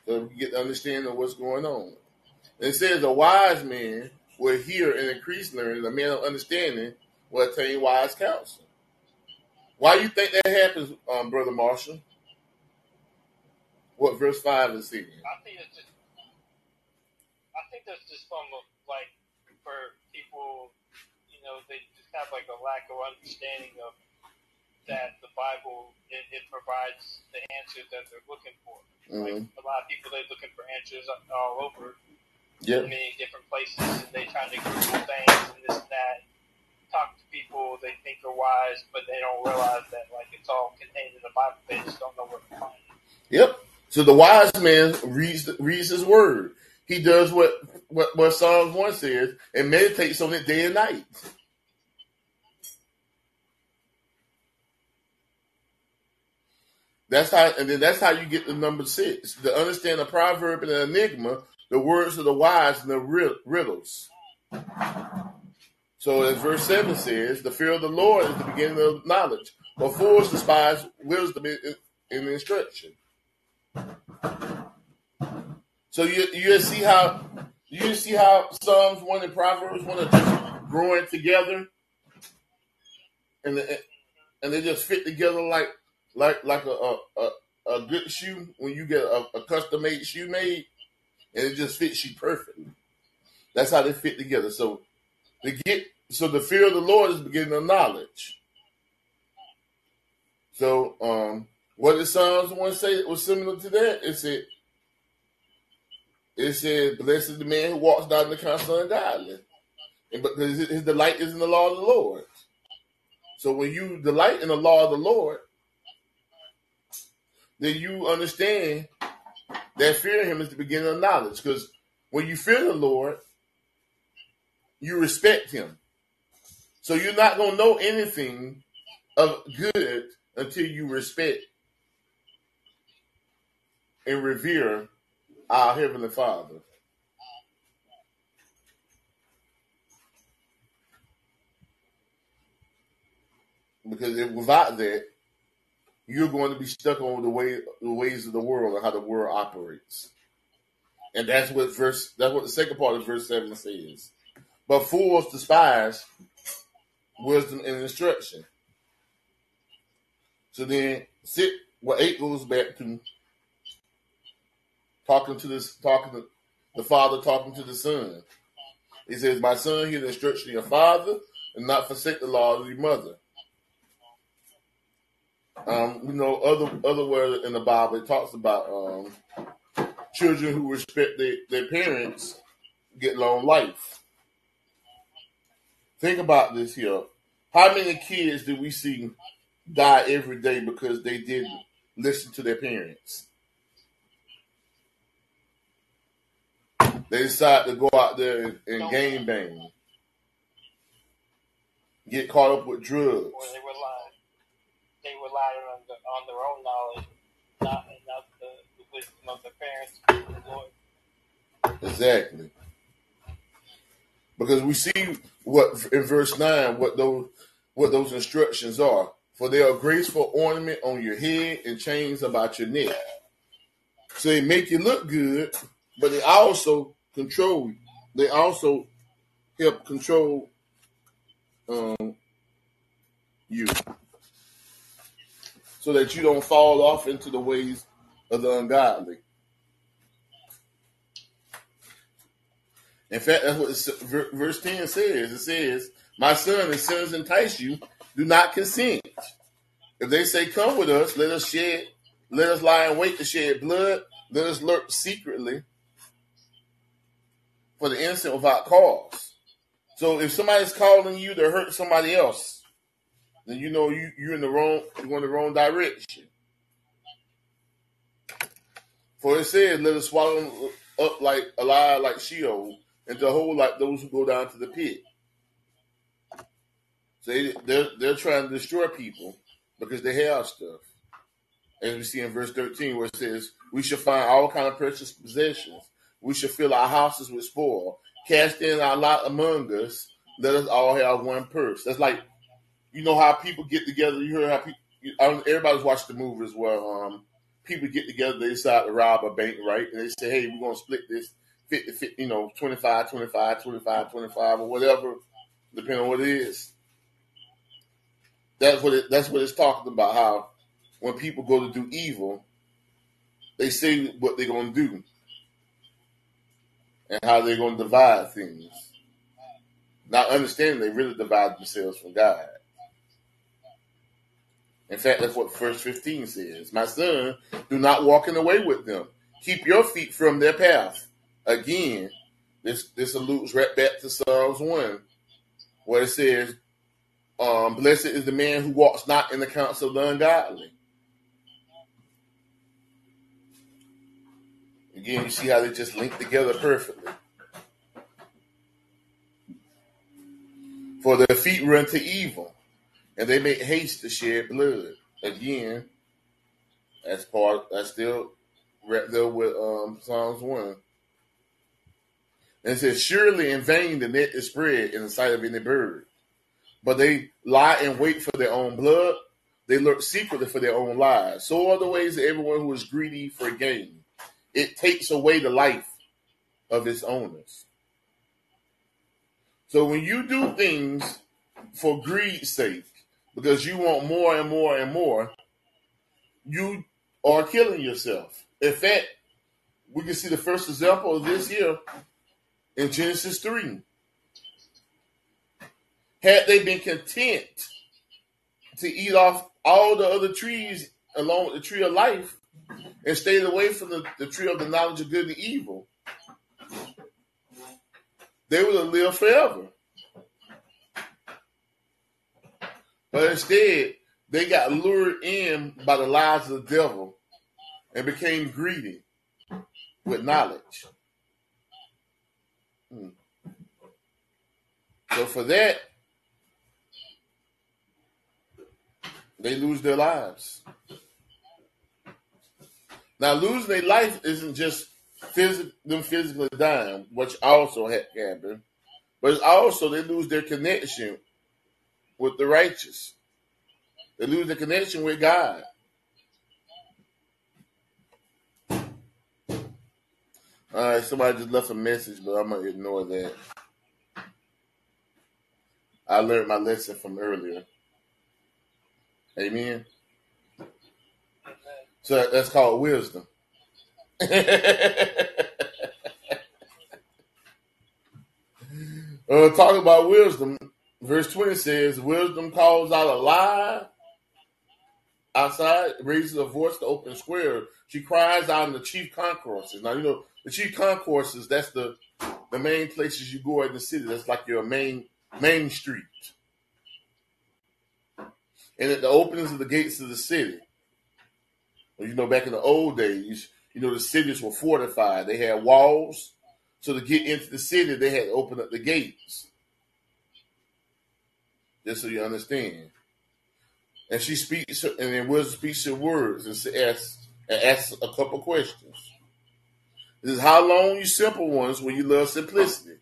So get the understanding of what's going on. And it says a wise man will hear and increase learning, a man of understanding will attain wise counsel. Why do you think that happens, um, Brother Marshall? What verse five is saying? I think just, I think that's just from like for people, you know, they have like a lack of understanding of that the Bible it, it provides the answers that they're looking for. Like hmm a lot of people they're looking for answers all over Yep. many different places, and they trying to Google things and this and that. Talk to people they think are wise, but they don't realize that like it's all contained in the Bible. They just don't know where to find it. Yep. So the wise man reads reads his word. He does what what, what Psalms one says and meditates on it day and night. That's how, and then that's how you get the number six. To understand a proverb and an enigma, the words of the wise and the riddles. So as verse seven says, the fear of the Lord is the beginning of knowledge, but fools despise wisdom and instruction. So you you see how you see how Psalms one and Proverbs one are just growing together, and the, and they just fit together like like like a a, a, a good shoe when you get a, a custom made shoe made, and it just fits you perfectly. That's how they fit together. So to get so the fear of the Lord is beginning of knowledge. So um, what did Psalms one say was similar to that? It said it said, "Blessed is the man who walks not in the counsel of godly, and his, his delight is in the law of the Lord." So when you delight in the law of the Lord, then you understand that fearing Him is the beginning of knowledge. Because when you fear the Lord, you respect Him. So you're not gonna know anything of good until you respect and revere our Heavenly Father. Because if, without that, you're going to be stuck on the way the ways of the world and how the world operates. And that's what verse that's what the second part of verse seven says. But fools despise wisdom and instruction. So then sit what eight goes back to talking to this talking to the father talking to the son. He says, My son, hear the instruction of your father and not forsake the law of your mother. Um, you know, other other word in the Bible it talks about um, children who respect their, their parents get long life. Think about this here. How many kids do we see die every day because they didn't listen to their parents. They decide to go out there and, and game bang, get caught up with drugs. They relied on the, on their own knowledge, not not the, the wisdom of their parents, the Lord. Exactly. Because we see what in verse nine what those what those instructions are. For they are graceful ornament on your head and chains about your neck. So they make you look good, but they also control you. They also help control um, you. So that you don't fall off into the ways of the ungodly. In fact, that's what verse 10 says. It says, My son, if sins entice you, do not consent. If they say, Come with us, let us shed, let us lie in wait to shed blood, let us lurk secretly for the innocent without cause. So if somebody's calling you to hurt somebody else, then you know you, you're in the wrong, you're going the wrong direction. For it says, Let us swallow them up like alive like Sheol, and to hold like those who go down to the pit. So they, they're they're trying to destroy people because they have stuff. As we see in verse 13, where it says, We shall find all kind of precious possessions. We shall fill our houses with spoil. Cast in our lot among us. Let us all have one purse. That's like, you know how people get together. You heard how people, everybody's watched the movie as well. Um, people get together, they decide to rob a bank, right? And they say, hey, we're going to split this 50, 50, you know, 25, 25, 25, 25, or whatever, depending on what it is. That's what it, that's what it's talking about. How when people go to do evil, they say what they're going to do and how they're going to divide things. Not understanding they really divide themselves from God. In fact, that's what verse 15 says. My son, do not walk in the way with them. Keep your feet from their path. Again, this this alludes right back to Psalms 1, where it says, um, Blessed is the man who walks not in the counsel of the ungodly. Again, you see how they just link together perfectly. For their feet run to evil, and they make haste to shed blood. Again, as part. That's still right there with um, Psalms one. And it says, "Surely in vain the net is spread in the sight of any bird, but they lie in wait for their own blood. They lurk secretly for their own lives. So are the ways of everyone who is greedy for gain. It takes away the life of its owners." So when you do things for greed's sake, because you want more and more and more, you are killing yourself. In fact, we can see the first example of this here in Genesis 3. Had they been content to eat off all the other trees along with the tree of life and stayed away from the, the tree of the knowledge of good and evil, they would have lived forever. But instead, they got lured in by the lies of the devil and became greedy with knowledge. Hmm. So for that, they lose their lives. Now, losing their life isn't just phys- them physically dying, which also happened, but it's also they lose their connection with the righteous. They lose the connection with God. All right, somebody just left a message, but I'm gonna ignore that. I learned my lesson from earlier. Amen. So that's called wisdom. uh, talk about wisdom. Verse 20 says, Wisdom calls out a lie outside, raises a voice to open square. She cries out in the chief concourses. Now, you know, the chief concourses, that's the the main places you go in the city. That's like your main main street. and at the openings of the gates of the city. You know, back in the old days, you know, the cities were fortified. They had walls. So to get into the city, they had to open up the gates. Just so you understand. And she speaks, and then Wisdom speaks her words and asks, and asks a couple questions. This is how long you simple ones when you love simplicity.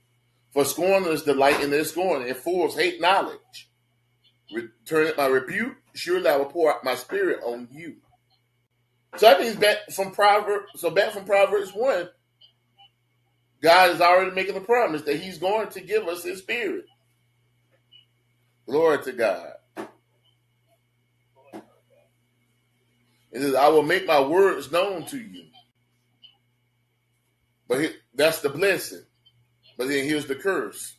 For scorners delight in their scorn, and fools hate knowledge. Return my rebuke, surely I will pour out my spirit on you. So that means back from Proverbs. So back from Proverbs one, God is already making a promise that He's going to give us His Spirit. Glory to God. It says, "I will make my words known to you." But he, that's the blessing. But then here's the curse.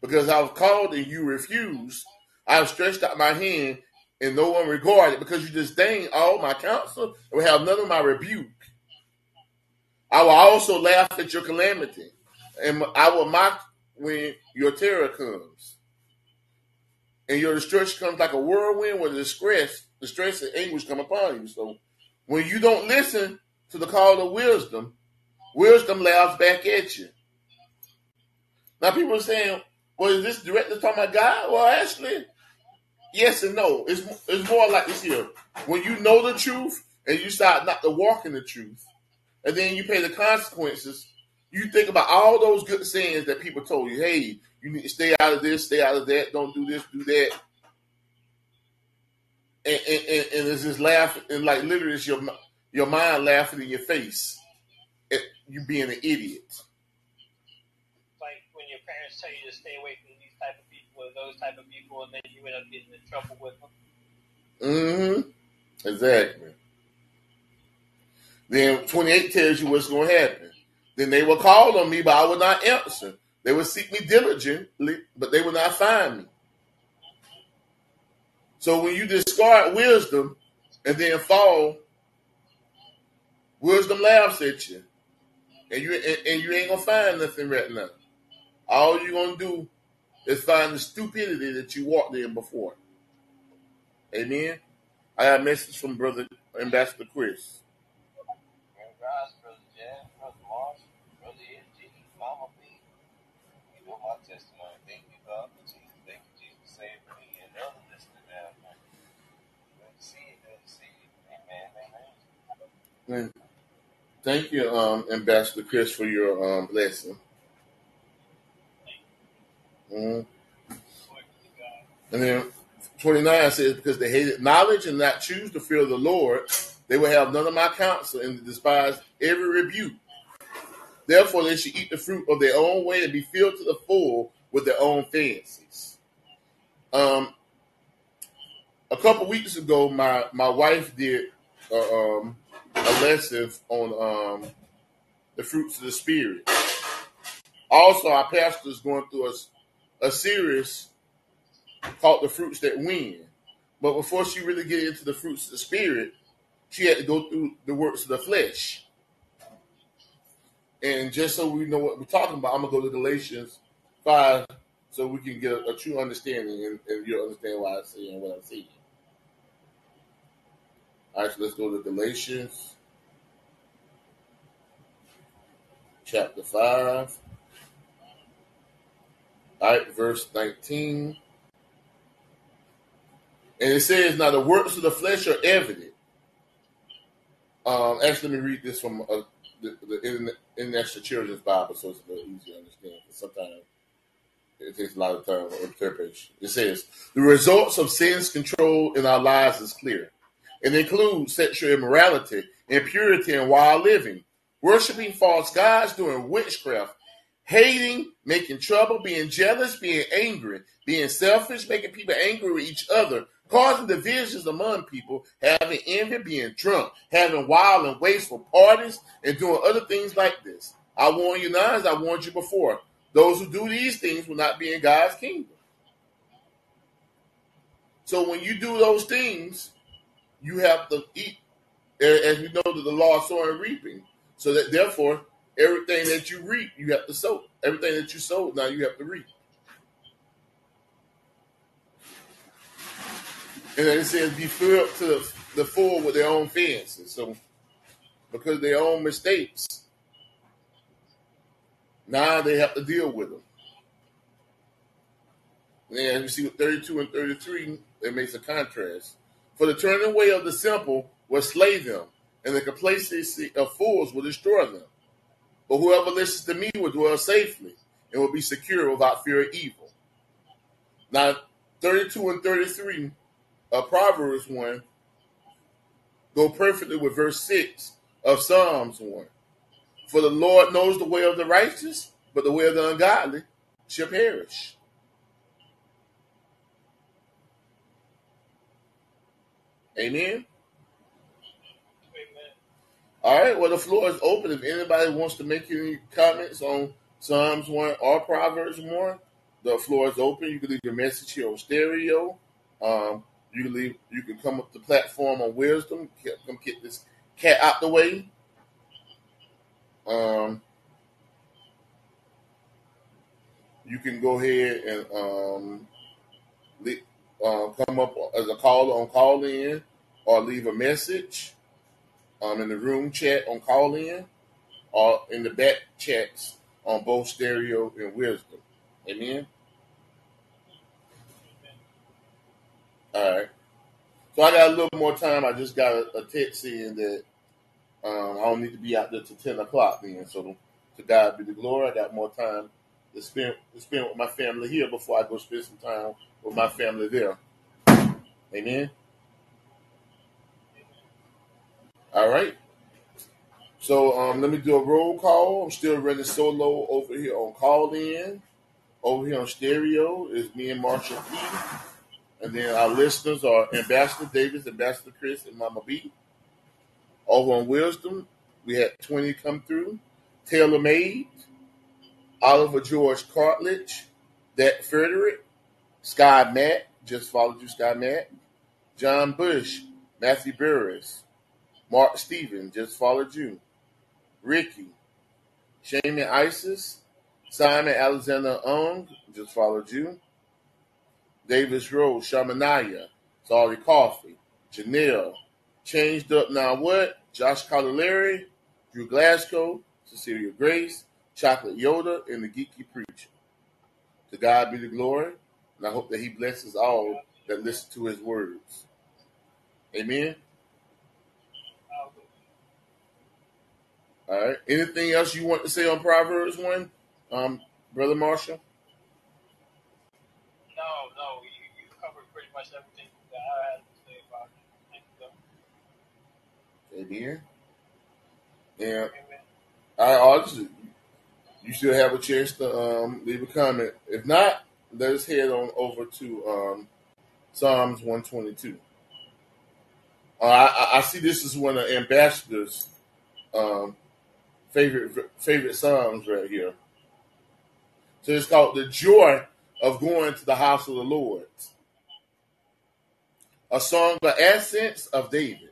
Because I was called and you refused, I have stretched out my hand and no one regarded because you disdain all my counsel and will have none of my rebuke. I will also laugh at your calamity and I will mock when your terror comes. And your destruction comes like a whirlwind where the distress, distress and anguish come upon you. So when you don't listen to the call of wisdom, wisdom laughs back at you. Now people are saying, well, is this directly talking about God? Well, actually, yes and no. It's it's more like this here. When you know the truth and you start not to walk in the truth, and then you pay the consequences, you think about all those good sayings that people told you. Hey, you need to stay out of this, stay out of that, don't do this, do that. And, and, and, and it's just laughing, and like literally, it's your your mind laughing in your face at you being an idiot. Like when your parents tell you to stay away from these type of people or those type of people, and then you end up getting in trouble with them. Mm-hmm. Exactly. Then 28 tells you what's going to happen. Then they will call on me, but I will not answer. They will seek me diligently, but they will not find me. So when you discard wisdom and then fall, wisdom laughs at you. And you and, and you ain't gonna find nothing right now. All you're gonna do is find the stupidity that you walked in before. Amen. I got a message from Brother Ambassador Chris. Thank you, um, Ambassador Chris, for your um, blessing. God. And then 29 says, Because they hated knowledge and not choose to fear the Lord, they will have none of my counsel and despise every rebuke. Therefore, they should eat the fruit of their own way and be filled to the full with their own fancies. Um, a couple weeks ago, my, my wife did uh, um, a lesson on um, the fruits of the Spirit. Also, our pastor is going through a, a series called The Fruits That Win. But before she really get into the fruits of the Spirit, she had to go through the works of the flesh. And just so we know what we're talking about, I'm to go to Galatians 5 so we can get a, a true understanding and, and you'll understand why I'm saying what I'm saying. All right, so let's go to Galatians chapter 5. All right, verse 19. And it says, Now the works of the flesh are evident. Um, actually, let me read this from uh, the, the Interna- International Children's Bible so it's a little easier to understand. Sometimes it takes a lot of time to interpret. It says, The results of sin's control in our lives is clear. It includes sexual immorality, impurity, and wild living, worshiping false gods, doing witchcraft, hating, making trouble, being jealous, being angry, being selfish, making people angry with each other, causing divisions among people, having envy, being drunk, having wild and wasteful parties, and doing other things like this. I warn you now, as I warned you before, those who do these things will not be in God's kingdom. So when you do those things, you have to eat, as we know that the law of sowing and reaping. So that therefore, everything that you reap, you have to sow. Everything that you sow, now you have to reap. And then it says be filled to the, full with their own fences. So because their own mistakes, now they have to deal with them. And you see with 32 and 33, it makes a contrast. For the turning away of the simple will slay them, and the complacency of fools will destroy them. But whoever listens to me will dwell safely and will be secure without fear of evil. Now, 32 and 33 of Proverbs 1 go perfectly with verse 6 of Psalms 1. For the Lord knows the way of the righteous, but the way of the ungodly shall perish. Amen. Amen. All right, well, the floor is open. If anybody wants to make any comments on Psalms 1 or Proverbs 1, the floor is open. You can leave your message here on stereo. Um, you can leave. You can come up the platform on Wisdom. Come get this cat out the way. Um, you can go ahead and um, uh, come up as a caller on Callin, or leave a message um, in the room chat on Callin, or in the back chats on both stereo and wisdom. Amen. All right. So I got a little more time. I just got a, a text saying that um, I don't need to be out there till ten o'clock. Then, so to God be the glory. I got more time to spend to spend with my family here before I go spend some time with my family there. Amen. All right. So um, let me do a roll call. I'm still running solo over here on Callin. Over here on stereo is me and Marshall P. And then our listeners are Ambassador Davis, Ambassador Chris, and Mama B. Over on Wisdom, we had 20 come through. Taylor Made, Oliver George Cartledge, that Frederick, Sky Matt, just followed you, Sky Matt. John Bush, Matthew Burris, Mark Stephen, just followed you. Ricky, Shaman Isis, Simon Alexander Ung, just followed you. Davis Rose, Shamanaya, Sorry Coffee, Janelle, Changed Up Now What, Josh Collieri, Drew Glasgow, Cecilia Grace, Chocolate Yoda, and the Geeky Preacher. To God be the glory, and I hope that He blesses all that listen to His words. Amen. All right. Anything else you want to say on Proverbs 1, um, Brother Marshall? No, no, you, you covered pretty much everything that I had to say about it. Thank you, Amen. Yeah. Amen. I also, you still have a chance to um, leave a comment. If not, let us head on over to um, Psalms 122. Uh, I, I- I see this is one of Ambassador's um, favorite favorite psalms right here. So it's called "The Joy of Going to the House of the Lord," a song of ascents of David,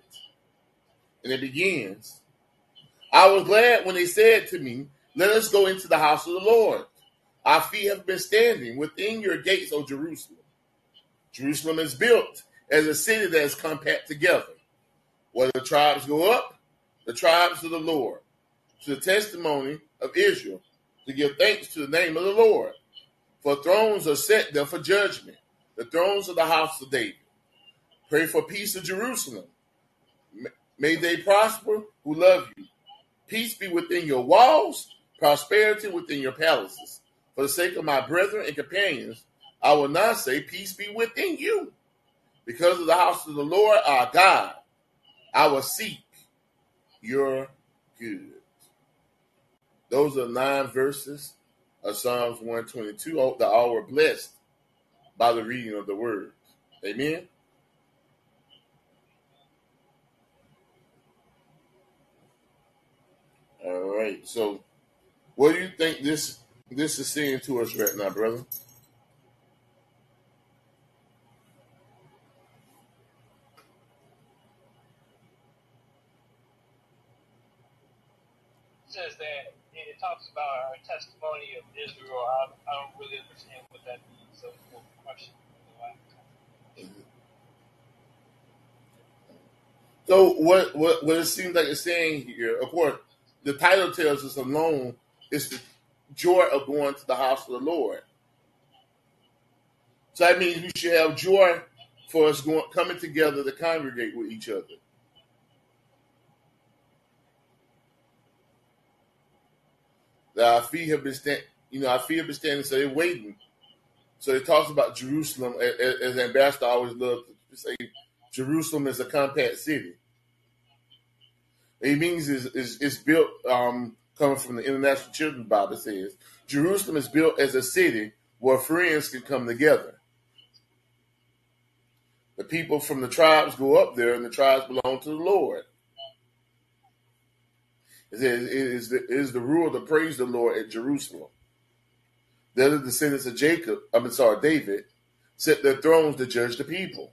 and it begins. I was glad when they said to me, Let us go into the house of the Lord. Our feet have been standing within your gates, O Jerusalem. Jerusalem is built as a city that is compact together. Where the tribes go up, the tribes of the Lord, to the testimony of Israel, to give thanks to the name of the Lord. For thrones are set there for judgment, the thrones of the house of David. Pray for peace of Jerusalem. May they prosper who love you. Peace be within your walls, prosperity within your palaces. For the sake of my brethren and companions, I will not say, Peace be within you. Because of the house of the Lord our God, I will seek your good. Those are nine verses of Psalms 122 Oh, that all were blessed by the reading of the word. Amen. All right. So, what do you think this this is saying to us right now, brother? Says that it, talks about our testimony of Israel. I, I don't really understand what that means. So, question. So what, what what it seems like it's saying here, of course, the title tells us alone is the joy of going to the house of the Lord. So that means we should have joy for us going coming together to congregate with each other. That our feet have been stand, you know, our feet have been standing, so they're waiting. So it talks about Jerusalem a- a- as ambassador always loved to say, Jerusalem is a compact city. It means is is is built um, coming from the International Children's Bible says Jerusalem is built as a city where friends can come together. The people from the tribes go up there, and the tribes belong to the Lord. It says, it is the, it is the rule to praise the Lord at Jerusalem. The other descendants of Jacob, I mean, sorry, David, set their thrones to judge the people.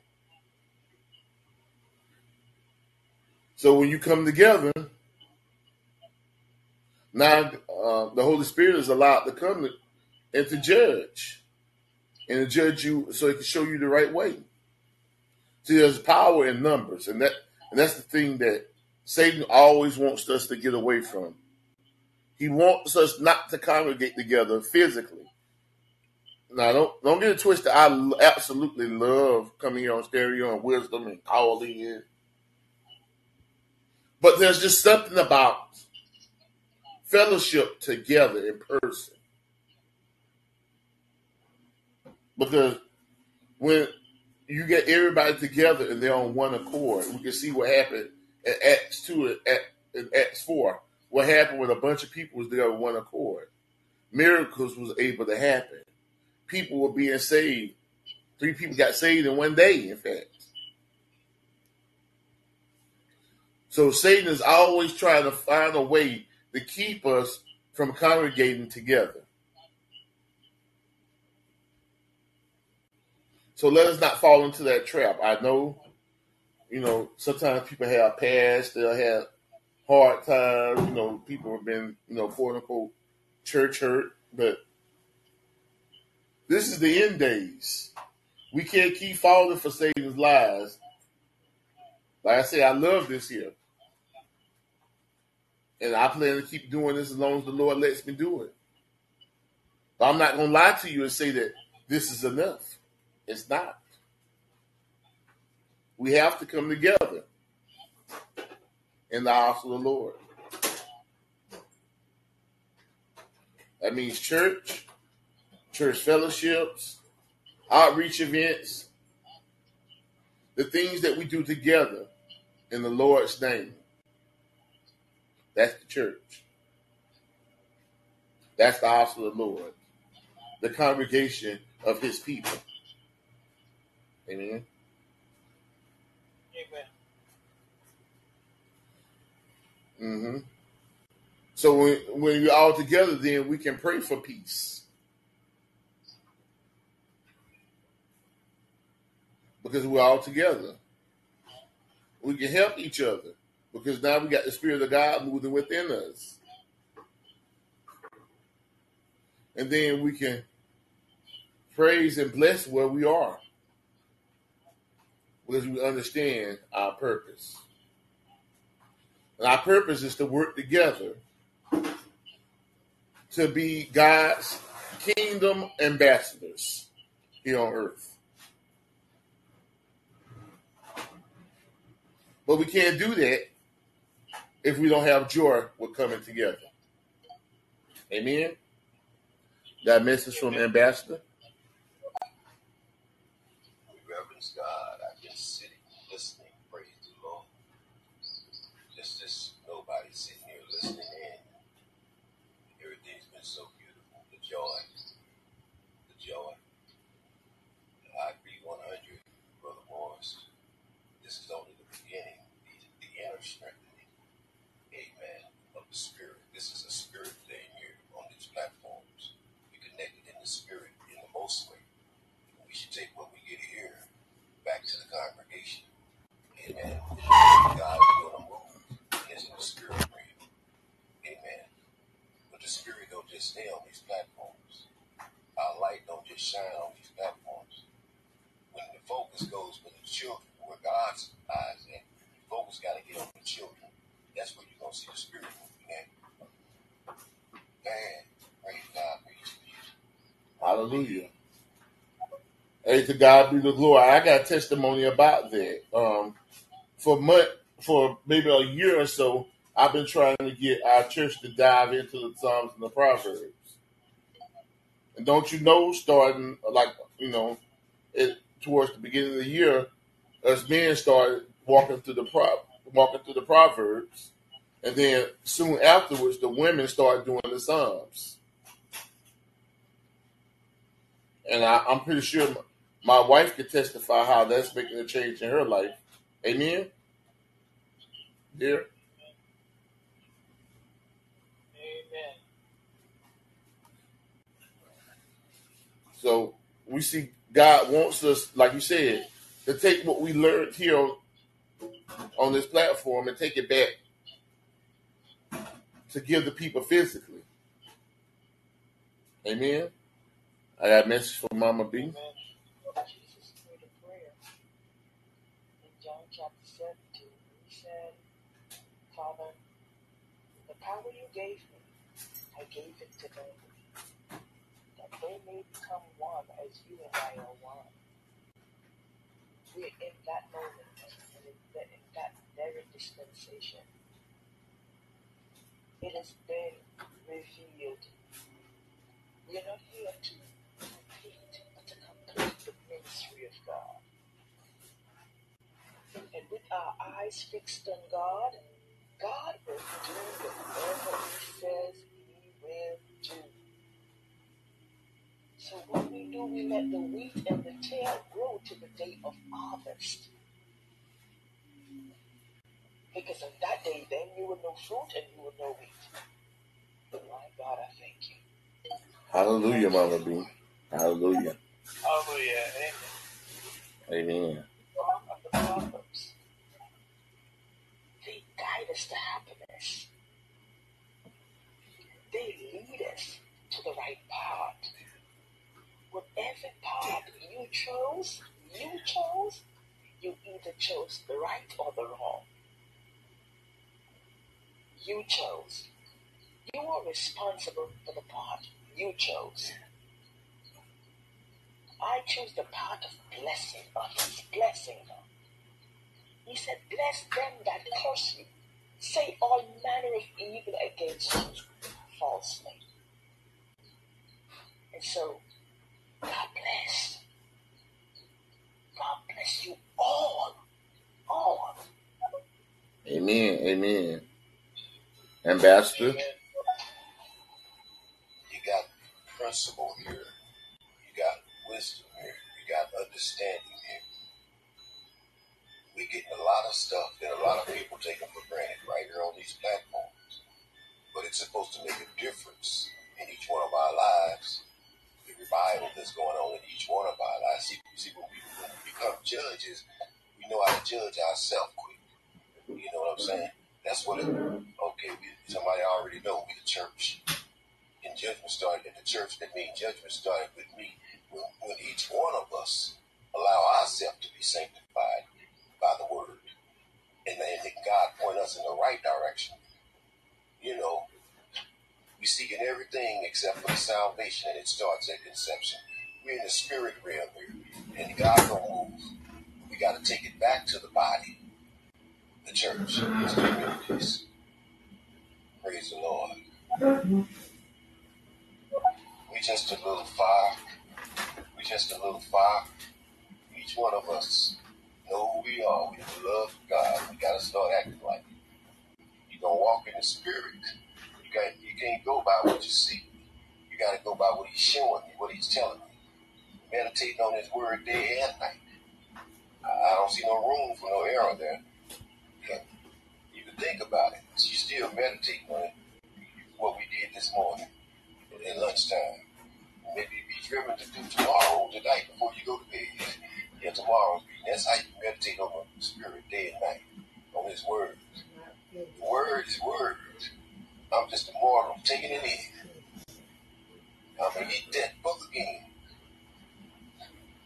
So when you come together, now uh, the Holy Spirit is allowed to come and to judge, and to judge you so it can show you the right way. See, there's power in numbers, and that and that's the thing that Satan always wants us to get away from. He wants us not to congregate together physically. Now, don't don't get it twisted. I absolutely love coming here on stereo and wisdom and Callin, but there's just something about fellowship together in person because when you get everybody together and they're on one accord. We can see what happened at Acts two and in Acts four. What happened when a bunch of people was there on one accord? Miracles was able to happen. People were being saved. Three people got saved in one day, in fact. So Satan is always trying to find a way to keep us from congregating together. So let us not fall into that trap. I know, you know, sometimes people have past, they'll have hard times, you know, people have been, you know, quote unquote church hurt, but this is the end days. We can't keep falling for Satan's lies. Like I say, I love this here. And I plan to keep doing this as long as the Lord lets me do it. But I'm not to lie to you and say that this is enough. It's not. We have to come together in the house of the Lord. That means church, church fellowships, outreach events, the things that we do together in the Lord's name. That's the church. That's the house of the Lord, the congregation of his people. Amen. Amen. hmm So when, when we're all together, then we can pray for peace. Because we're all together. We can help each other. Because now we got the Spirit of God moving within us. And then we can praise and bless where we are. Because we understand our purpose. And our purpose is to work together to be God's kingdom ambassadors here on earth. But we can't do that if we don't have joy with coming together. Amen. A message from Ambassador? We reverence God. I've been sitting, listening, praise the Lord. Just as nobody sitting here listening in. Everything's been so beautiful. The joy, the joy. I agree 100, Brother Morris. This is only the beginning, the, the inner strengthening, amen, of the spirit. This is a spirit thing here on these platforms. We're connected in the spirit in the most way. We should take what we get here back to the congregation. Amen. God is going to move into the spirit realm. Amen. But the spirit don't just stay on these platforms. To God be the glory. I got testimony about that. Um, for month, for maybe a year or so, I've been trying to get our church to dive into the Psalms and the Proverbs. And don't you know, starting like you know, it towards the beginning of the year, us men started walking through the pro, walking through the Proverbs, and then soon afterwards, the women started doing the Psalms. And I, I'm pretty sure my, wife could testify how that's making a change in her life. Amen. Dear. Amen. So we see God wants us, like you said, to take what we learned here on, on this platform and take it back to give the people physically. Amen. I got a message from Mama B. Amen. Jesus prayed a prayer in John chapter 17. He said, Father, the power you gave me, I gave it to them, that they may become one as you and I are one. We're in that moment, and in that, in that very dispensation. It has been revealed. We are not here to compete, but to complete the ministry of God. And with our eyes fixed on God, God will do whatever He says He will do. So what we do, we let the wheat and the tail grow to the day of harvest. Because on that day, then you will know fruit and you will know wheat. My God, I thank you. Hallelujah, Mama B. Hallelujah. Hallelujah. Amen. Amen. To happiness. They lead us to the right path. Whatever path you chose, you chose, you either chose the right or the wrong. You chose. You are responsible for the path you chose. I chose the path of blessing, of blessing. He said, Bless them that curse you. Say all manner of evil against you falsely. And so, God bless. God bless you all. All. Amen. Amen. Ambassador. Amen. You got principle here. You got wisdom here. You got understanding here. We getting a lot of stuff that a lot of people taking for granted right here on these platforms. But it's supposed to make a difference in each one of our lives. The revival that's going on in each one of our lives. See, see when, we, when we become judges, we know how to judge ourselves quick. You know what I'm saying? That's what it, okay, we, somebody already know we the church. And judgment started at the church. That means judgment started with me. When, when each one of us allow ourselves to be sanctified by the word. And then that God point us in the right direction. You know, we seek in everything except for the salvation, and it starts at conception. We're in the spirit realm here, and God don't move. We got to take it back to the body, the church, the communities. Praise the Lord. We just a little fire. We just a little fire. Each one of us know who we are. We love God. We got to start acting like it. You gonna walk in the spirit. You got. You can't go by what you see. You got to go by what He's showing you, what He's telling you. Meditate on His word day and night. I don't see no room for no error there. You can think about it. You still meditate on it. What we did this morning at lunchtime. Maybe be driven to do tomorrow, tonight, before you go to bed. Yeah, tomorrow. That's how you meditate on the Spirit day and night, on His Word. The Word is. I'm just a mortal taking it in. I'm going to eat that book again.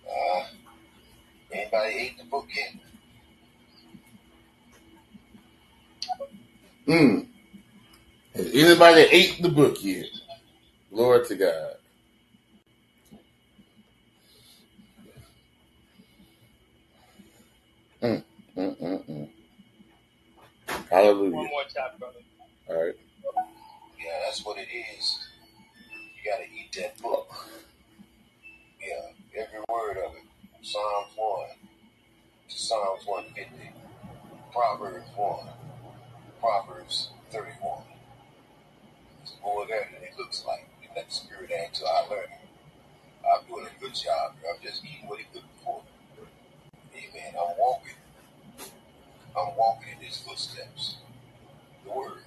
Uh, anybody ate the book yet? Mm. Has anybody ate the book yet? Glory to God. Mm-mm-mm. Hallelujah. One more time, brother. All right. Yeah, that's what it is. You gotta eat that book. Yeah, every word of it. Psalms 1 to Psalms 150. Proverbs 1. Proverbs 31. It's more there than it looks like. And let the spirit add to our learning. I'm doing a good job. I'm just eating what he looking for. Amen. I'm walking. I'm walking in his footsteps. The word.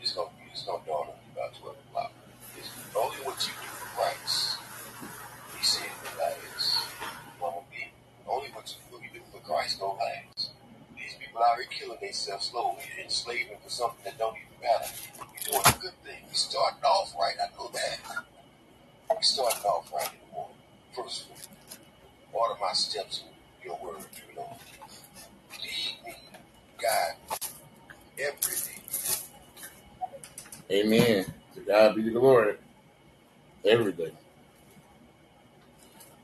It's gonna it's gonna dawn on you about twelve o'clock. It's only what you do for Christ. He said the last. Mama B. Only what you, do for Christ gonna last. These people out here killing themselves slowly and enslaving for something that don't even matter. You're doing a good thing. You're starting off right. I know that. We're starting off right in the morning. First one. Order my steps your word, know. Lead me, God. Amen. To God be the glory. Every day.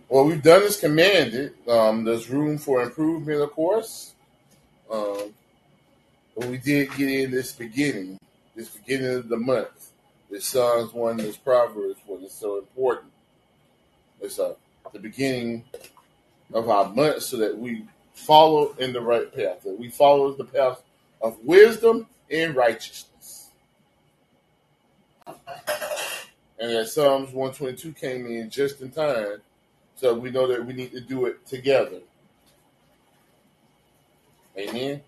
Well, we've done as commanded. Um, there's room for improvement, of course. Um, but we did get in this beginning, this beginning of the month. This Psalms one, this Proverbs one is so important. It's uh, the beginning of our month so that we follow in the right path, that we follow the path of wisdom and righteousness. And that Psalms 122 came in just in time, so we know that we need to do it together. Amen.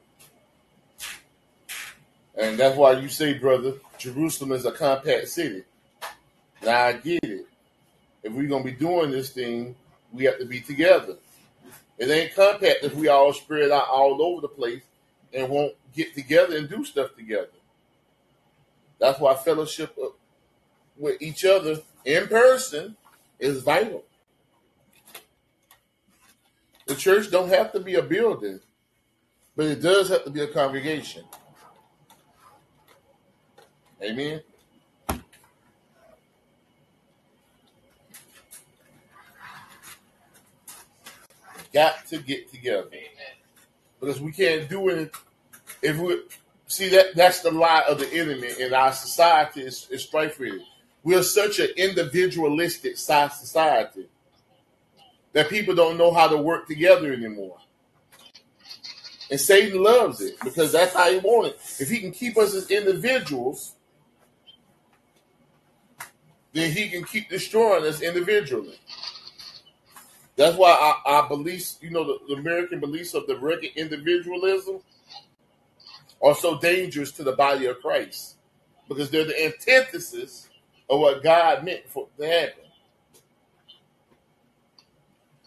And that's why you say, brother, Jerusalem is a compact city. Now I get it. If we're gonna be doing this thing, we have to be together. It ain't compact if we all spread out all over the place and won't get together and do stuff together. That's why fellowship uh, with each other in person is vital. The church don't have to be a building, but it does have to be a congregation. Amen. Got to get together Amen. because we can't do it if we see that that's the lie of the enemy in our society is, is strife with it. We're such an individualistic society that people don't know how to work together anymore. And Satan loves it because that's how he wants it. If he can keep us as individuals, then he can keep destroying us individually. That's why our, our beliefs, you know, the, the American beliefs of the rugged individualism are so dangerous to the body of Christ because they're the antithesis of what God meant for to happen.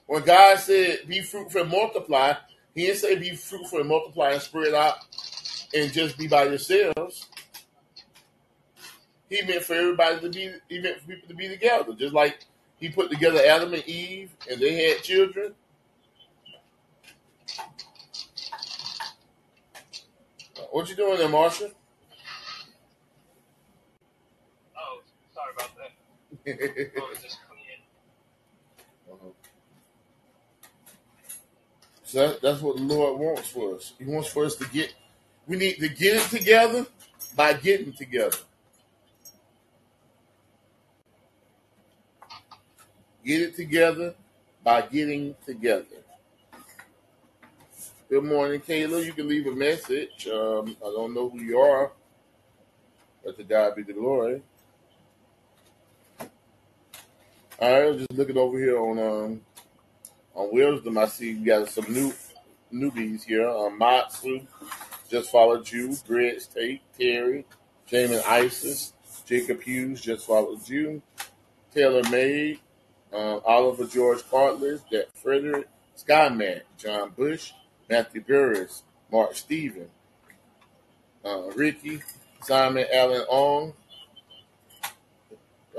When God said, "Be fruitful and multiply," He didn't say, "Be fruitful and multiply and spread out and just be by yourselves." He meant for everybody to be. He meant for people to be together, just like He put together Adam and Eve, and they had children. What you doing there, Marsha? Oh, sorry about that. Oh, Was just. So that, that's what the Lord wants for us. He wants for us to get. We need to get it together by getting together. Get it together by getting together. Good morning, Kayla. You can leave a message. Um, I don't know who you are, but to God be the glory. All right, I'm just looking over here on um, on wisdom. I see we got some new newbies here. Um, Matsu just followed you. Greg Tate, Terry, Jamin Isis, Jacob Hughes just followed you. Taylor May, uh, Oliver George Bartlett, Jack Frederick, Skyman, John Bush, Matthew Burris, Mark Stephen, uh, Ricky, Simon Allen Ong,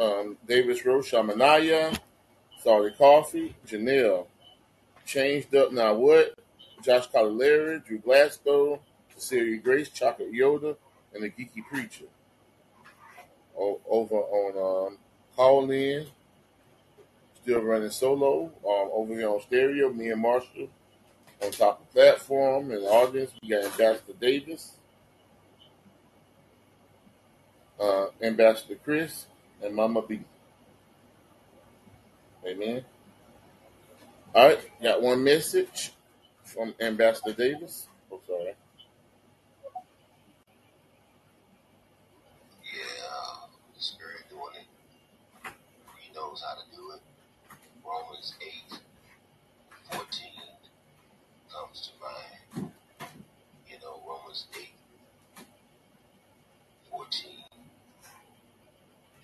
um, Davis Roche, Shamanaya, Sorry Coffee, Janelle, Changed Up Now What, Josh Collier, Drew Glasgow, Cecilia Grace, Chocolate Yoda, and the Geeky Preacher. O- over on um, Callin, still running solo. Um, over here on stereo, me and Marshall On top of platform and audience, we got Ambassador Davis, uh, Ambassador Chris, and Mama B. Amen. All right, got one message from Ambassador Davis. Oh, sorry. Yeah, the Spirit doing it. He knows how to do it. Romans 8 14 comes to mind. You know, Romans 8 14.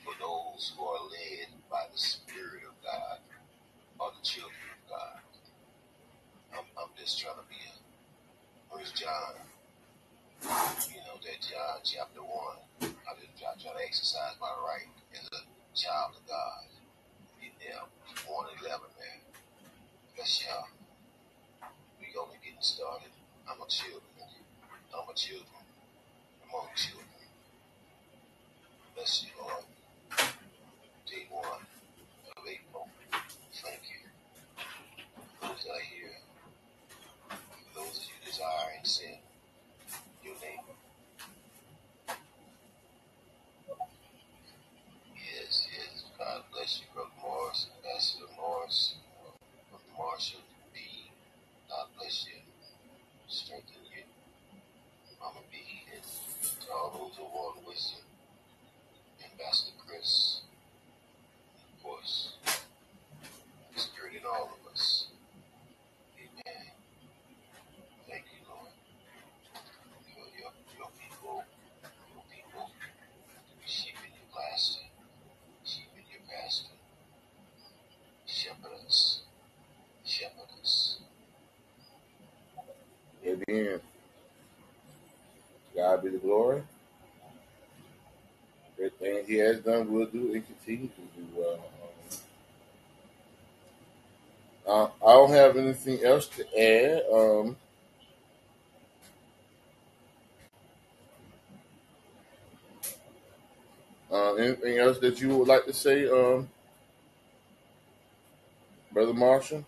For those who are led by the Spirit of God are the children of God. I'm, I'm just trying to be a. Where's John? You know, that John chapter 1. I just try, try to exercise my right as a child of God. Yeah, 1 11, man. That's y'all. We only getting started. I'm a children. I'm a children. Among children. Bless you, Lord. Day 1 of April. Thank you. Those that are here. For those of you desiring sin. Your name. Yes, yes. God bless you, Brother Morris, Ambassador Morris, uh, Brother Marshall B. God bless you. Strengthen you. Mama B. And to all those who want wisdom. Ambassador Chris. Of course, the Spirit in all of us. Amen. Thank you, Lord, for your, your people, your people, to be sheep in your pasture, sheep in your pasture. Shepherd us, shepherd us. God be the glory. Great things He has done, will do, and continue to do. well. uh, I don't have anything else to add. Um, uh, anything else that you would like to say, um, Brother Marshall?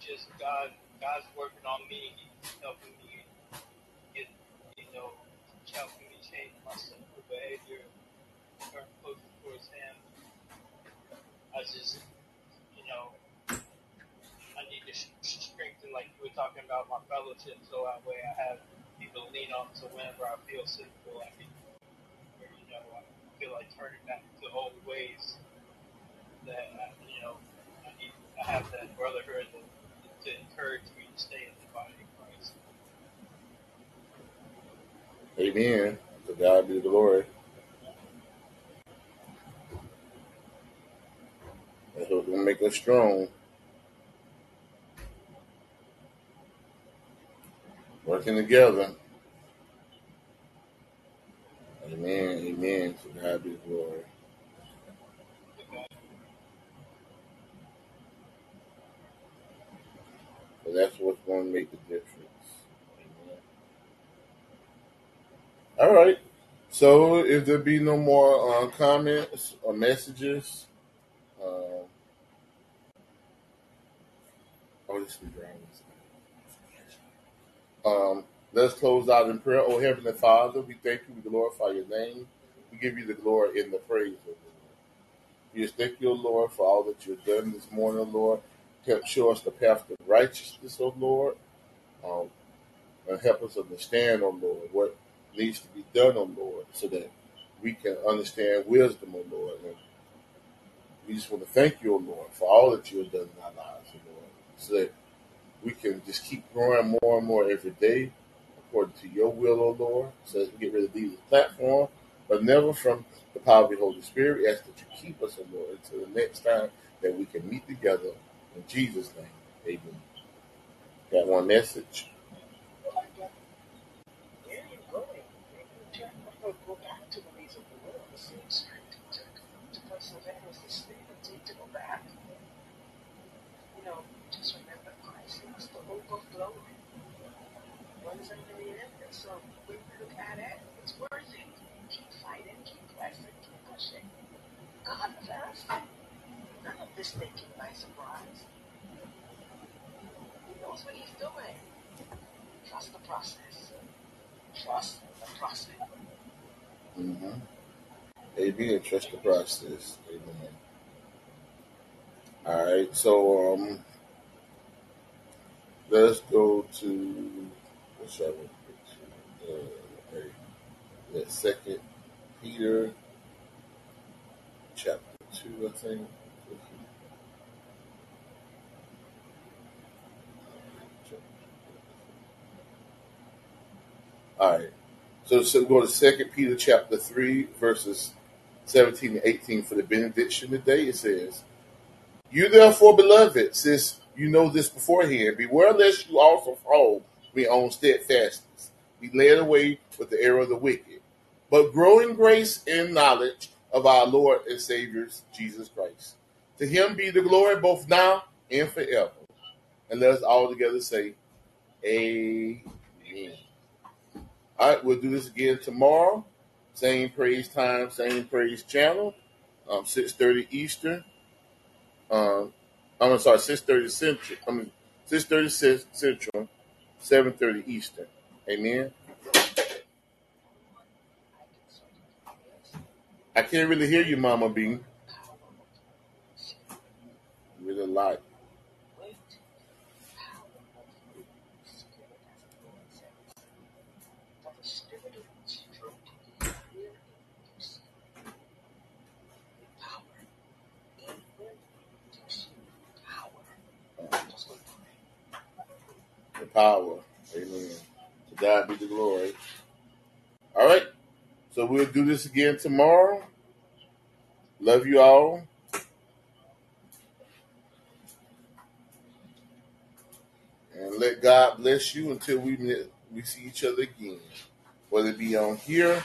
just God, God's working on me. He's helping me get, you know, helping me change my sinful behavior, turn closer towards Him. I just, you know, I need to strengthen, like you were talking about, my fellowship, so that way I have people lean on. So whenever I feel sinful, I can, or, you know, I feel like turning back to old ways. That you know, I need, I have that brotherhood to, to encourage me to stay in the body of Christ. Amen. To God be the glory. That's what's to make us strong. Working together. Amen. Amen. To God be the glory. So that's what's going to make the difference. Amen. All right. So if there be no more uh, comments or messages, uh, oh, this is. Um, let's close out in prayer. Oh, Heavenly Father, we thank you. We glorify your name. We give you the glory and the praise. We just thank you, Lord, for all that you've done this morning, Lord. Show us the path to righteousness, O Lord. Um, and help us understand, O Lord, what needs to be done, O Lord, so that we can understand wisdom, O Lord. And we just want to thank you, O Lord, for all that you have done in our lives, O Lord, so that we can just keep growing more and more every day according to your will, O Lord, so that we get rid of these platform, but never from the power of the Holy Spirit. We ask that you keep us, O Lord, until the next time that we can meet together. In Jesus' name, amen. Got one message. God this taking by surprise. knows what he's doing. Trust the process. Trust the process. Mm-hmm. Amen. Trust the process. Amen. All right. So um, let's go to what shall we go to? Uh. That second Peter chapter two, I think. All right. So, so we go to Second Peter chapter three, verses seventeen and eighteen for the benediction today. It says, "You therefore, beloved, since you know this beforehand, beware lest you also fall from your own steadfastness, be led away with the error of the wicked, but grow in grace and knowledge of our Lord and Savior Jesus Christ. To Him be the glory both now and forever." And let us all together say, "Amen." All right, we'll do this again tomorrow. Same praise time, same praise channel. Um, six thirty Eastern. Um, I'm sorry, six thirty Central. I mean, six thirty Central, seven thirty Eastern. Amen. I can't really hear you, Mama Bean. Really. Wait. Power of the Spirit, as the Lord says. For the Spirit of truth will induce you with power. It will induce you with power. Just go pray. the power. Amen. To God be the glory. All right. So we'll do this again tomorrow. Love you all. And let God bless you until we we see each other again. Whether it be on here